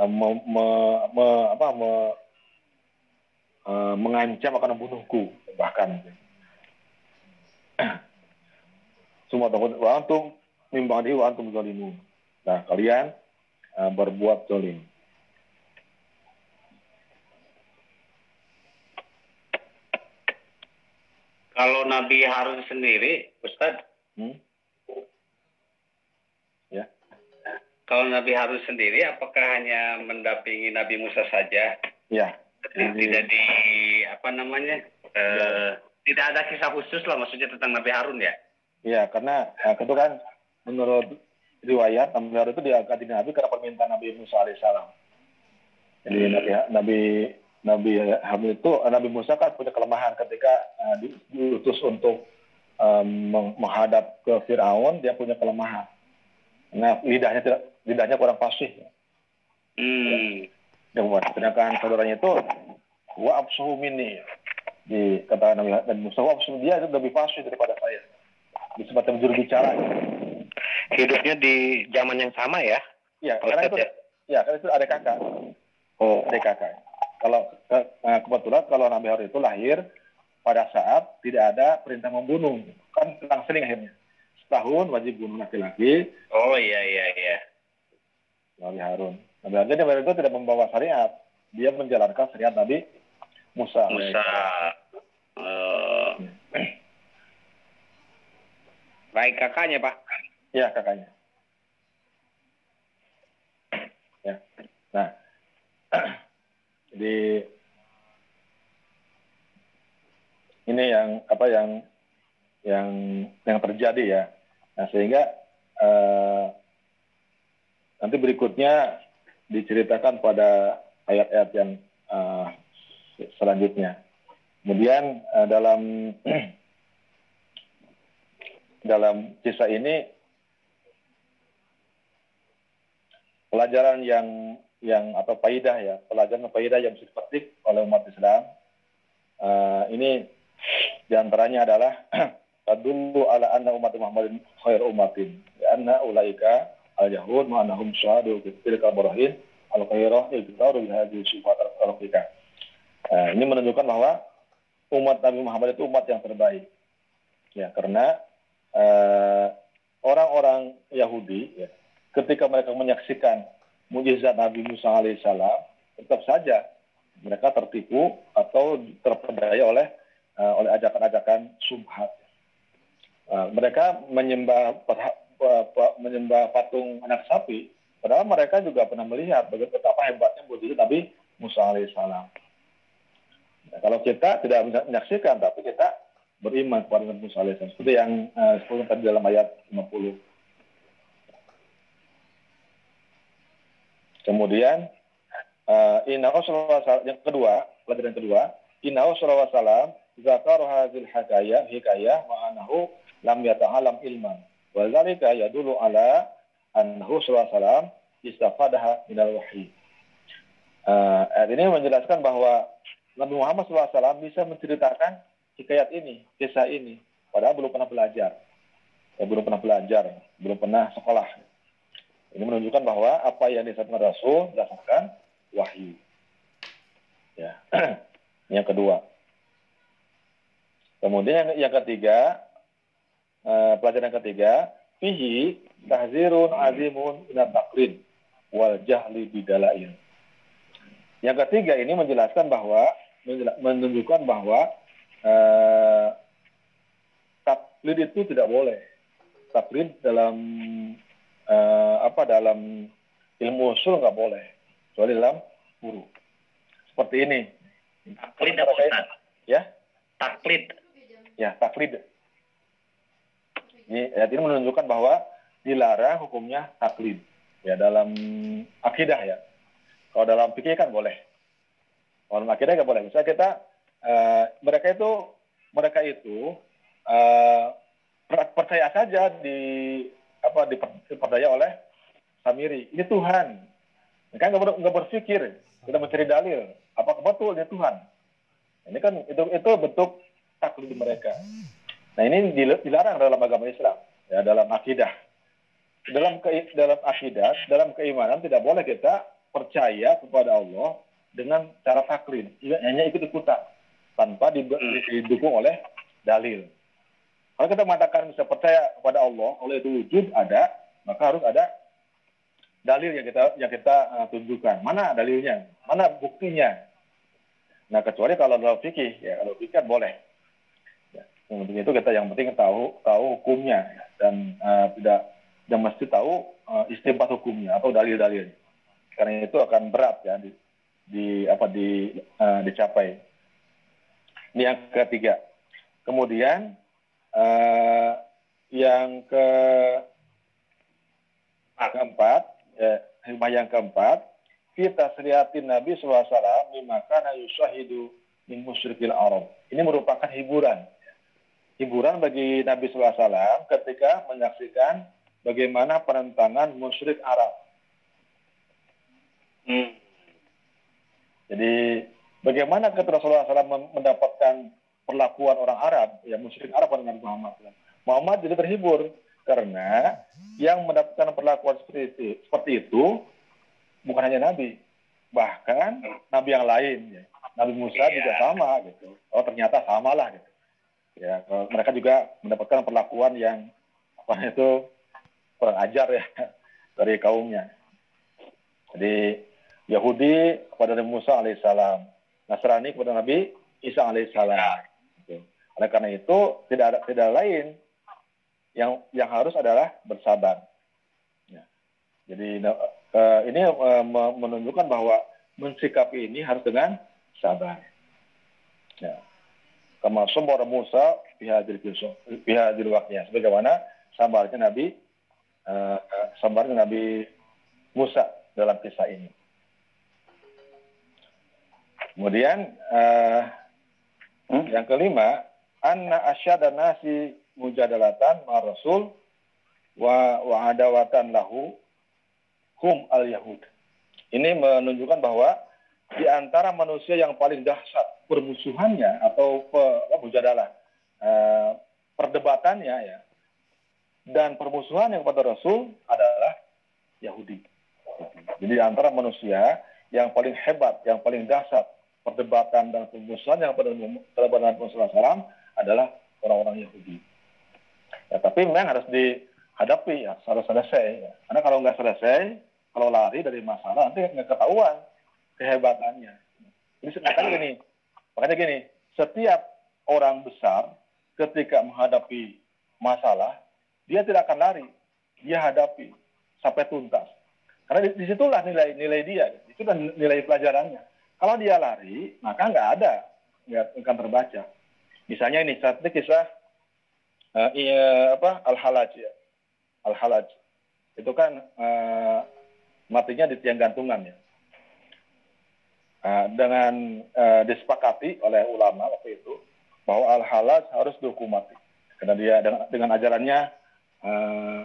uh, me, me, me, apa, me, uh, mengancam akan membunuhku bahkan semua takut wa antum mimbadi wa antum nah kalian uh, berbuat zalim kalau Nabi Harun sendiri Ustaz hmm? kalau Nabi Harun sendiri apakah hanya mendampingi Nabi Musa saja? Ya. Tidak di apa namanya? Ya. Uh, tidak ada kisah khusus lah maksudnya tentang Nabi Harun ya? Iya, karena itu kan menurut riwayat Nabi Harun itu diangkat di Nabi karena permintaan Nabi Musa alaihissalam. Jadi hmm. Nabi Nabi Nabi Harun itu Nabi Musa kan punya kelemahan ketika uh, diutus untuk um, menghadap ke Firaun dia punya kelemahan. Nah lidahnya tidak lidahnya kurang fasih. Hmm. Ya, sedangkan saudaranya itu wa absuhu minni di kata Nabi dan Musa wa absuhu dia itu lebih fasih daripada saya. Di semacam juru bicara. Hidupnya di zaman yang sama ya? Iya, karena itu ya? ya karena itu ada kakak. Oh, ada kakak. Kalau ke, nah, kebetulan kalau Nabi Harun itu lahir pada saat tidak ada perintah membunuh, kan langsung akhirnya. Setahun wajib bunuh laki-laki. Oh iya iya iya. Nabi Harun. Nabi Harun jadi Nabi itu tidak membawa syariat. Dia menjalankan syariat Nabi Musa. Musa. Uh, baik kakaknya Pak. Iya kakaknya. Ya. Nah, jadi ini yang apa yang yang yang terjadi ya. Nah sehingga uh, Nanti berikutnya diceritakan pada ayat-ayat yang uh, selanjutnya. Kemudian uh, dalam dalam kisah ini pelajaran yang yang atau faidah ya pelajaran faidah yang bisa dipetik oleh umat Islam uh, ini di antaranya adalah tadullu ala anna umat Muhammadin khair umatin anna ulaika al-yahud ma'anahum syahadu tilka barahin al-khairah iktaru bihadhi sifat al-rafiqah. Nah, ini menunjukkan bahwa umat Nabi Muhammad itu umat yang terbaik. Ya, karena uh, orang-orang Yahudi ya, ketika mereka menyaksikan mujizat Nabi Musa alaihissalam, tetap saja mereka tertipu atau terpedaya oleh uh, oleh ajakan-ajakan subhat. Uh, mereka menyembah menyembah patung anak sapi, padahal mereka juga pernah melihat betapa hebatnya mujizat Nabi Musa alaihissalam. Nah, kalau kita tidak menyaksikan, tapi kita beriman kepada Nabi Musa alaihissalam. Seperti yang uh, tadi dalam ayat 50. Kemudian, uh, yang kedua, pelajaran kedua, sallallahu salam zakar hadil hikayah hikayah ma'anahu lam yata'alam ilman Wadzalika yadulu ala annahu sallallahu istafadaha minal wahyi. uh, ini menjelaskan bahwa Nabi Muhammad SAW bisa menceritakan hikayat ini, kisah ini, padahal belum pernah belajar, ya, belum pernah belajar, belum pernah sekolah. Ini menunjukkan bahwa apa yang disampaikan Rasul berdasarkan wahyu. Ya, yang kedua. Kemudian yang, yang ketiga, uh, pelajaran ketiga, fihi tahzirun azimun ila taqlid wal jahli bidalain. Yang ketiga ini menjelaskan bahwa menunjukkan bahwa uh, taklid itu tidak boleh. Taklid dalam uh, apa dalam ilmu usul nggak boleh, kecuali dalam guru. Seperti ini. Taklid apa Ustaz? Ya? Taklid. Ya, taklid. Ini ayat ini menunjukkan bahwa dilarang hukumnya taklid ya dalam akidah ya. Kalau dalam fikih kan boleh. Orang akhirnya nggak boleh. Misalnya kita uh, mereka itu mereka itu uh, percaya saja di apa diperdaya oleh Samiri. Ini Tuhan. Nggak ber, nggak berpikir, kita mencari dalil. Apa betul ini Tuhan? Ini kan itu itu bentuk taklid mereka. Nah ini dilarang dalam agama Islam, ya dalam akidah. Dalam ke, dalam akidah, dalam keimanan tidak boleh kita percaya kepada Allah dengan cara taklid, hanya ikut-ikutan tanpa hmm. didukung oleh dalil. Kalau kita mengatakan bisa percaya kepada Allah, oleh itu wujud ada, maka harus ada dalil yang kita yang kita uh, tunjukkan. Mana dalilnya? Mana buktinya? Nah, kecuali kalau dalam fikih, ya kalau fikih kan boleh. Ya, penting itu kita yang penting tahu tahu hukumnya ya, dan uh, tidak tidak mesti tahu uh, istimbat hukumnya atau dalil-dalilnya. Karena itu akan berat ya di, di apa di uh, dicapai. Ini yang ketiga. Kemudian uh, yang ke keempat, ya, hikmah yang keempat, kita seriatin Nabi SAW mimakana yusahidu min musyrikil Arab. Ini merupakan hiburan. Hiburan bagi Nabi SAW ketika menyaksikan bagaimana penentangan musyrik Arab. Hmm. Jadi bagaimana ketika Rasulullah SAW mendapatkan perlakuan orang Arab, ya musyrik Arab dengan Muhammad. Muhammad jadi terhibur karena yang mendapatkan perlakuan seperti itu, seperti itu bukan hanya Nabi, bahkan Nabi yang lain. Ya. Nabi Musa yeah. juga sama gitu. Oh ternyata sama lah gitu. Ya, mereka juga mendapatkan perlakuan yang apa itu kurang ajar ya dari kaumnya. Jadi Yahudi kepada Nabi Musa alaihissalam, Nasrani kepada Nabi Isa alaihissalam. Oleh karena itu tidak ada tidak lain yang yang harus adalah bersabar. Ya. Jadi uh, ini uh, menunjukkan bahwa mensikapi ini harus dengan sabar. Ya. Kama sombor Musa pihak pihak waktunya. Sebagaimana sabarnya Nabi uh, sabarnya Nabi Musa dalam kisah ini. Kemudian uh, hmm? yang kelima, anna asyada nasi mujadalatan ma rasul wa wa adawatan lahu hum al yahud. Ini menunjukkan bahwa di antara manusia yang paling dahsyat permusuhannya atau pe, mujadalah uh, perdebatannya ya dan permusuhan yang kepada Rasul adalah Yahudi. Jadi di antara manusia yang paling hebat, yang paling dahsyat perdebatan dan permusuhan yang pada terhadap Rasulullah SAW adalah orang-orang Yahudi. Ya, tapi memang harus dihadapi, ya, harus selesai. Ya. Karena kalau nggak selesai, kalau lari dari masalah, nanti nggak ketahuan kehebatannya. Jadi makanya gini, makanya gini, setiap orang besar ketika menghadapi masalah, dia tidak akan lari, dia hadapi sampai tuntas. Karena di situlah nilai-nilai dia, itu nilai pelajarannya. Kalau dia lari, maka nggak ada, nggak akan terbaca. Misalnya ini ini kisah uh, iya, apa al-halaj ya, al-halaj itu kan uh, matinya di tiang gantungan ya. Uh, dengan uh, disepakati oleh ulama waktu itu bahwa al-halaj harus dihukum mati karena dia dengan, dengan ajarannya uh,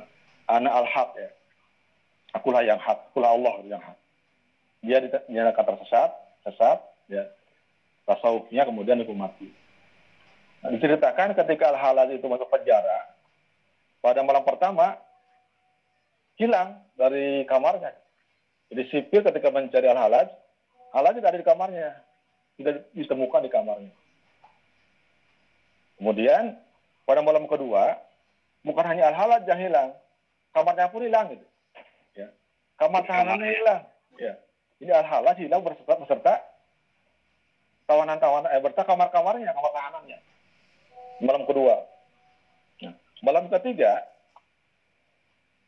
anak al-haq ya. Akulah yang hak, akulah Allah yang hak. dia dinyatakan tersesat, sesat, ya tasawufnya kemudian dihukum mati. Diceritakan ketika Al-Halaj itu masuk penjara, pada malam pertama hilang dari kamarnya. Jadi sipil ketika mencari Al-Halaj, Halaj tidak ada di kamarnya, tidak ditemukan di kamarnya. Kemudian pada malam kedua, bukan hanya Al-Halaj yang hilang, kamarnya pun hilang gitu. Ya. Kamar tahanannya hilang. Ya. Ini Al-Halaj hilang beserta, beserta tawanan-tawanan, eh, beserta kamar-kamarnya, kamar tahanannya. Malam kedua. Nah, malam ketiga,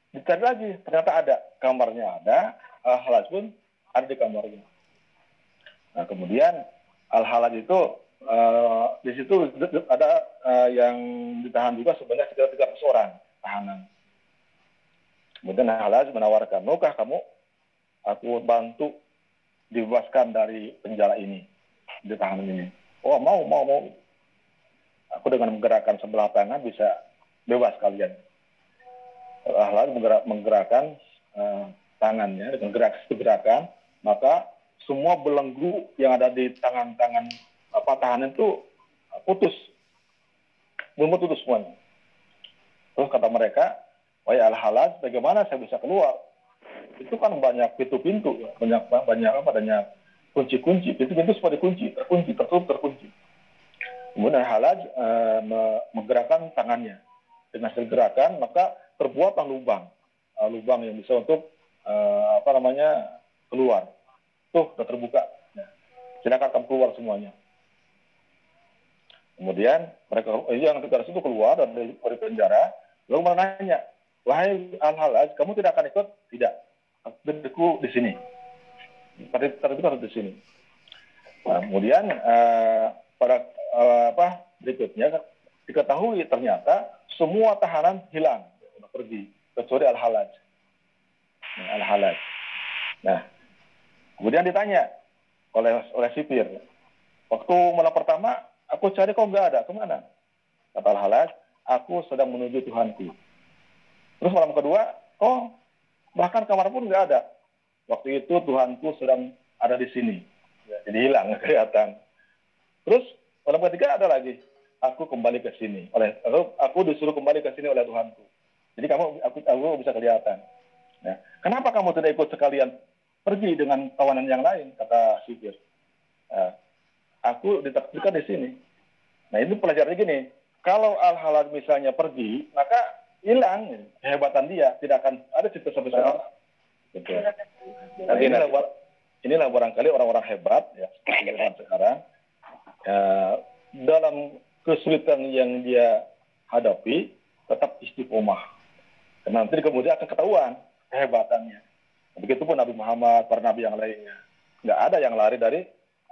dicari lagi, ternyata ada. Kamarnya ada, Al-Halaj pun ada di kamarnya. Nah, kemudian Al-Halaj itu uh, di situ ada uh, yang ditahan juga sebenarnya sekitar 300 orang tahanan. Kemudian Al-Halaj menawarkan, maukah kamu aku bantu dibebaskan dari penjara ini, di tahanan ini. Oh mau, mau, mau. Aku dengan menggerakkan sebelah tangan bisa bebas kalian. Ahlak menggerak, menggerakkan uh, tangannya dengan gerak gerakan, maka semua belenggu yang ada di tangan-tangan apa tahanan itu putus, belum putus semuanya. Terus kata mereka, wahai al-halaj, bagaimana saya bisa keluar? Itu kan banyak pintu-pintu, banyak banyak apa, banyak kunci-kunci, pintu-pintu semua dikunci, terkunci, tertutup, terkunci. Kemudian halaj uh, menggerakkan tangannya dengan gerakan, maka terbuatlah lubang, uh, lubang yang bisa untuk uh, apa namanya keluar. Tuh, sudah terbuka. Ya. Silakan kamu keluar semuanya. Kemudian mereka eh, yang dari situ keluar dari, dari penjara, lalu menanya, wahai al halaj kamu tidak akan ikut? Tidak. Aku di sini. Harus di sini. Nah, kemudian pada uh, apa berikutnya diketahui ternyata semua tahanan hilang pergi kecuali al halaj nah, al halaj nah kemudian ditanya oleh oleh sipir waktu malam pertama aku cari kok nggak ada? Ke mana? Kata al halaj aku sedang menuju Tuhanku. Terus malam kedua oh bahkan kamar pun nggak ada. Waktu itu Tuhanku sedang ada di sini. Jadi hilang kelihatan terus malam ketiga ada lagi aku kembali ke sini oleh aku, aku disuruh kembali ke sini oleh Tuhanku jadi kamu aku, aku bisa kelihatan Ya. Kenapa kamu tidak ikut sekalian pergi dengan kawanan yang lain, kata Sipir. Nah, aku ditakdirkan di sini. Nah ini pelajarannya gini, kalau al-halal misalnya pergi, maka hilang kehebatan dia, tidak akan ada cerita sampai sekarang. Gitu. Nah, inilah, inilah barangkali orang-orang hebat ya sekarang ya, dalam kesulitan yang dia hadapi tetap istiqomah. Nanti kemudian akan ketahuan kehebatannya. Begitupun Nabi Muhammad, para nabi yang lainnya. Nggak ada yang lari dari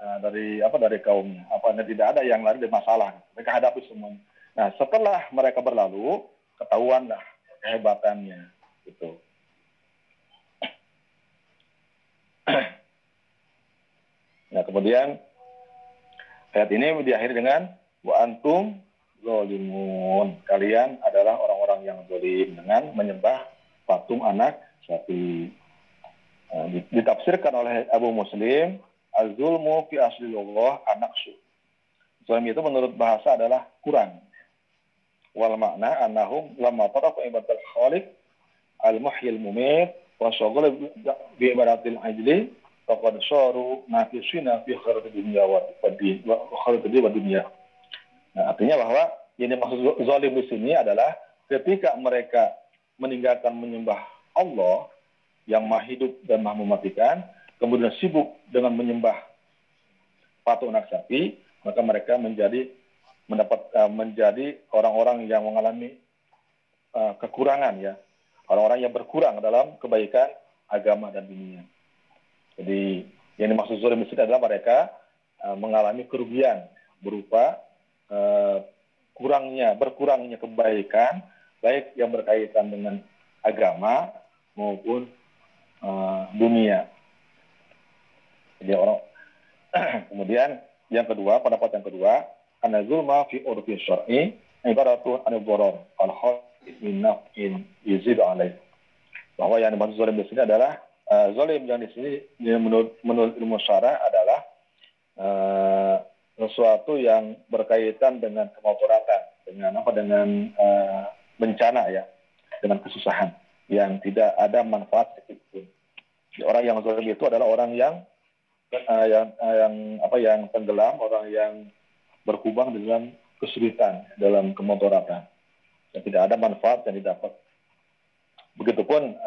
uh, dari apa dari kaumnya. Apa tidak ada yang lari dari masalah. Mereka hadapi semuanya. Nah, setelah mereka berlalu, ketahuanlah kehebatannya. Gitu. Nah, kemudian ayat ini diakhiri dengan wa antum zolimun. Kalian adalah orang-orang yang zolim dengan menyembah patung anak sapi. Nah, ditafsirkan oleh Abu Muslim, az-zulmu fi aslillah anaksu. Zalim itu menurut bahasa adalah kurang. Wal makna annahum lamma tarafu ibadatul khaliq al-muhyil mumit wa syaghala bi ibadatil ajli faqad saru nafisina fi khairat dunya wa khairat wa dunya. Nah, artinya bahwa ini maksud zalim di sini adalah ketika mereka meninggalkan menyembah Allah yang maha hidup dan maha mematikan, kemudian sibuk dengan menyembah patung anak sapi, maka mereka menjadi mendapat uh, menjadi orang-orang yang mengalami uh, kekurangan ya, orang-orang yang berkurang dalam kebaikan agama dan dunia. Jadi yang dimaksud di adalah mereka uh, mengalami kerugian berupa uh, kurangnya berkurangnya kebaikan baik yang berkaitan dengan agama maupun uh, dunia. Jadi orang kemudian yang kedua pendapat yang kedua karena zulma fi urfi syar'i ibaratun an boror al in izid alaih bahwa yang dimaksud zalim di sini adalah uh, zolim yang di sini menurut menurut ilmu syara adalah uh, sesuatu yang berkaitan dengan kemotoratan, dengan apa dengan uh, bencana ya, dengan kesusahan yang tidak ada manfaat sedikit Orang yang zolim itu adalah orang yang uh, yang uh, yang apa yang tenggelam, orang yang berkubang dengan kesulitan dalam kemotoratan. Dan tidak ada manfaat yang didapat. Begitupun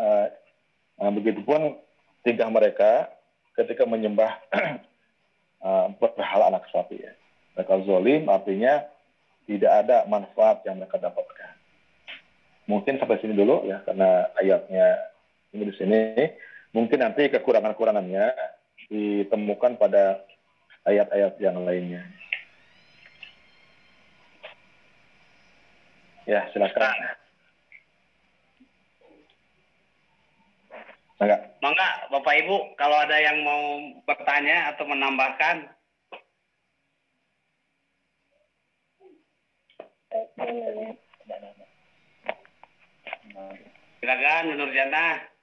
uh, begitupun tingkah mereka ketika menyembah berhala anak sapi ya. Mereka zolim artinya tidak ada manfaat yang mereka dapatkan. Mungkin sampai sini dulu ya karena ayatnya ini di sini. Mungkin nanti kekurangan-kekurangannya ditemukan pada ayat-ayat yang lainnya. Ya, silakan. Enggak. Mangga, Bapak Ibu, kalau ada yang mau bertanya atau menambahkan. Silakan, Menurut Jana.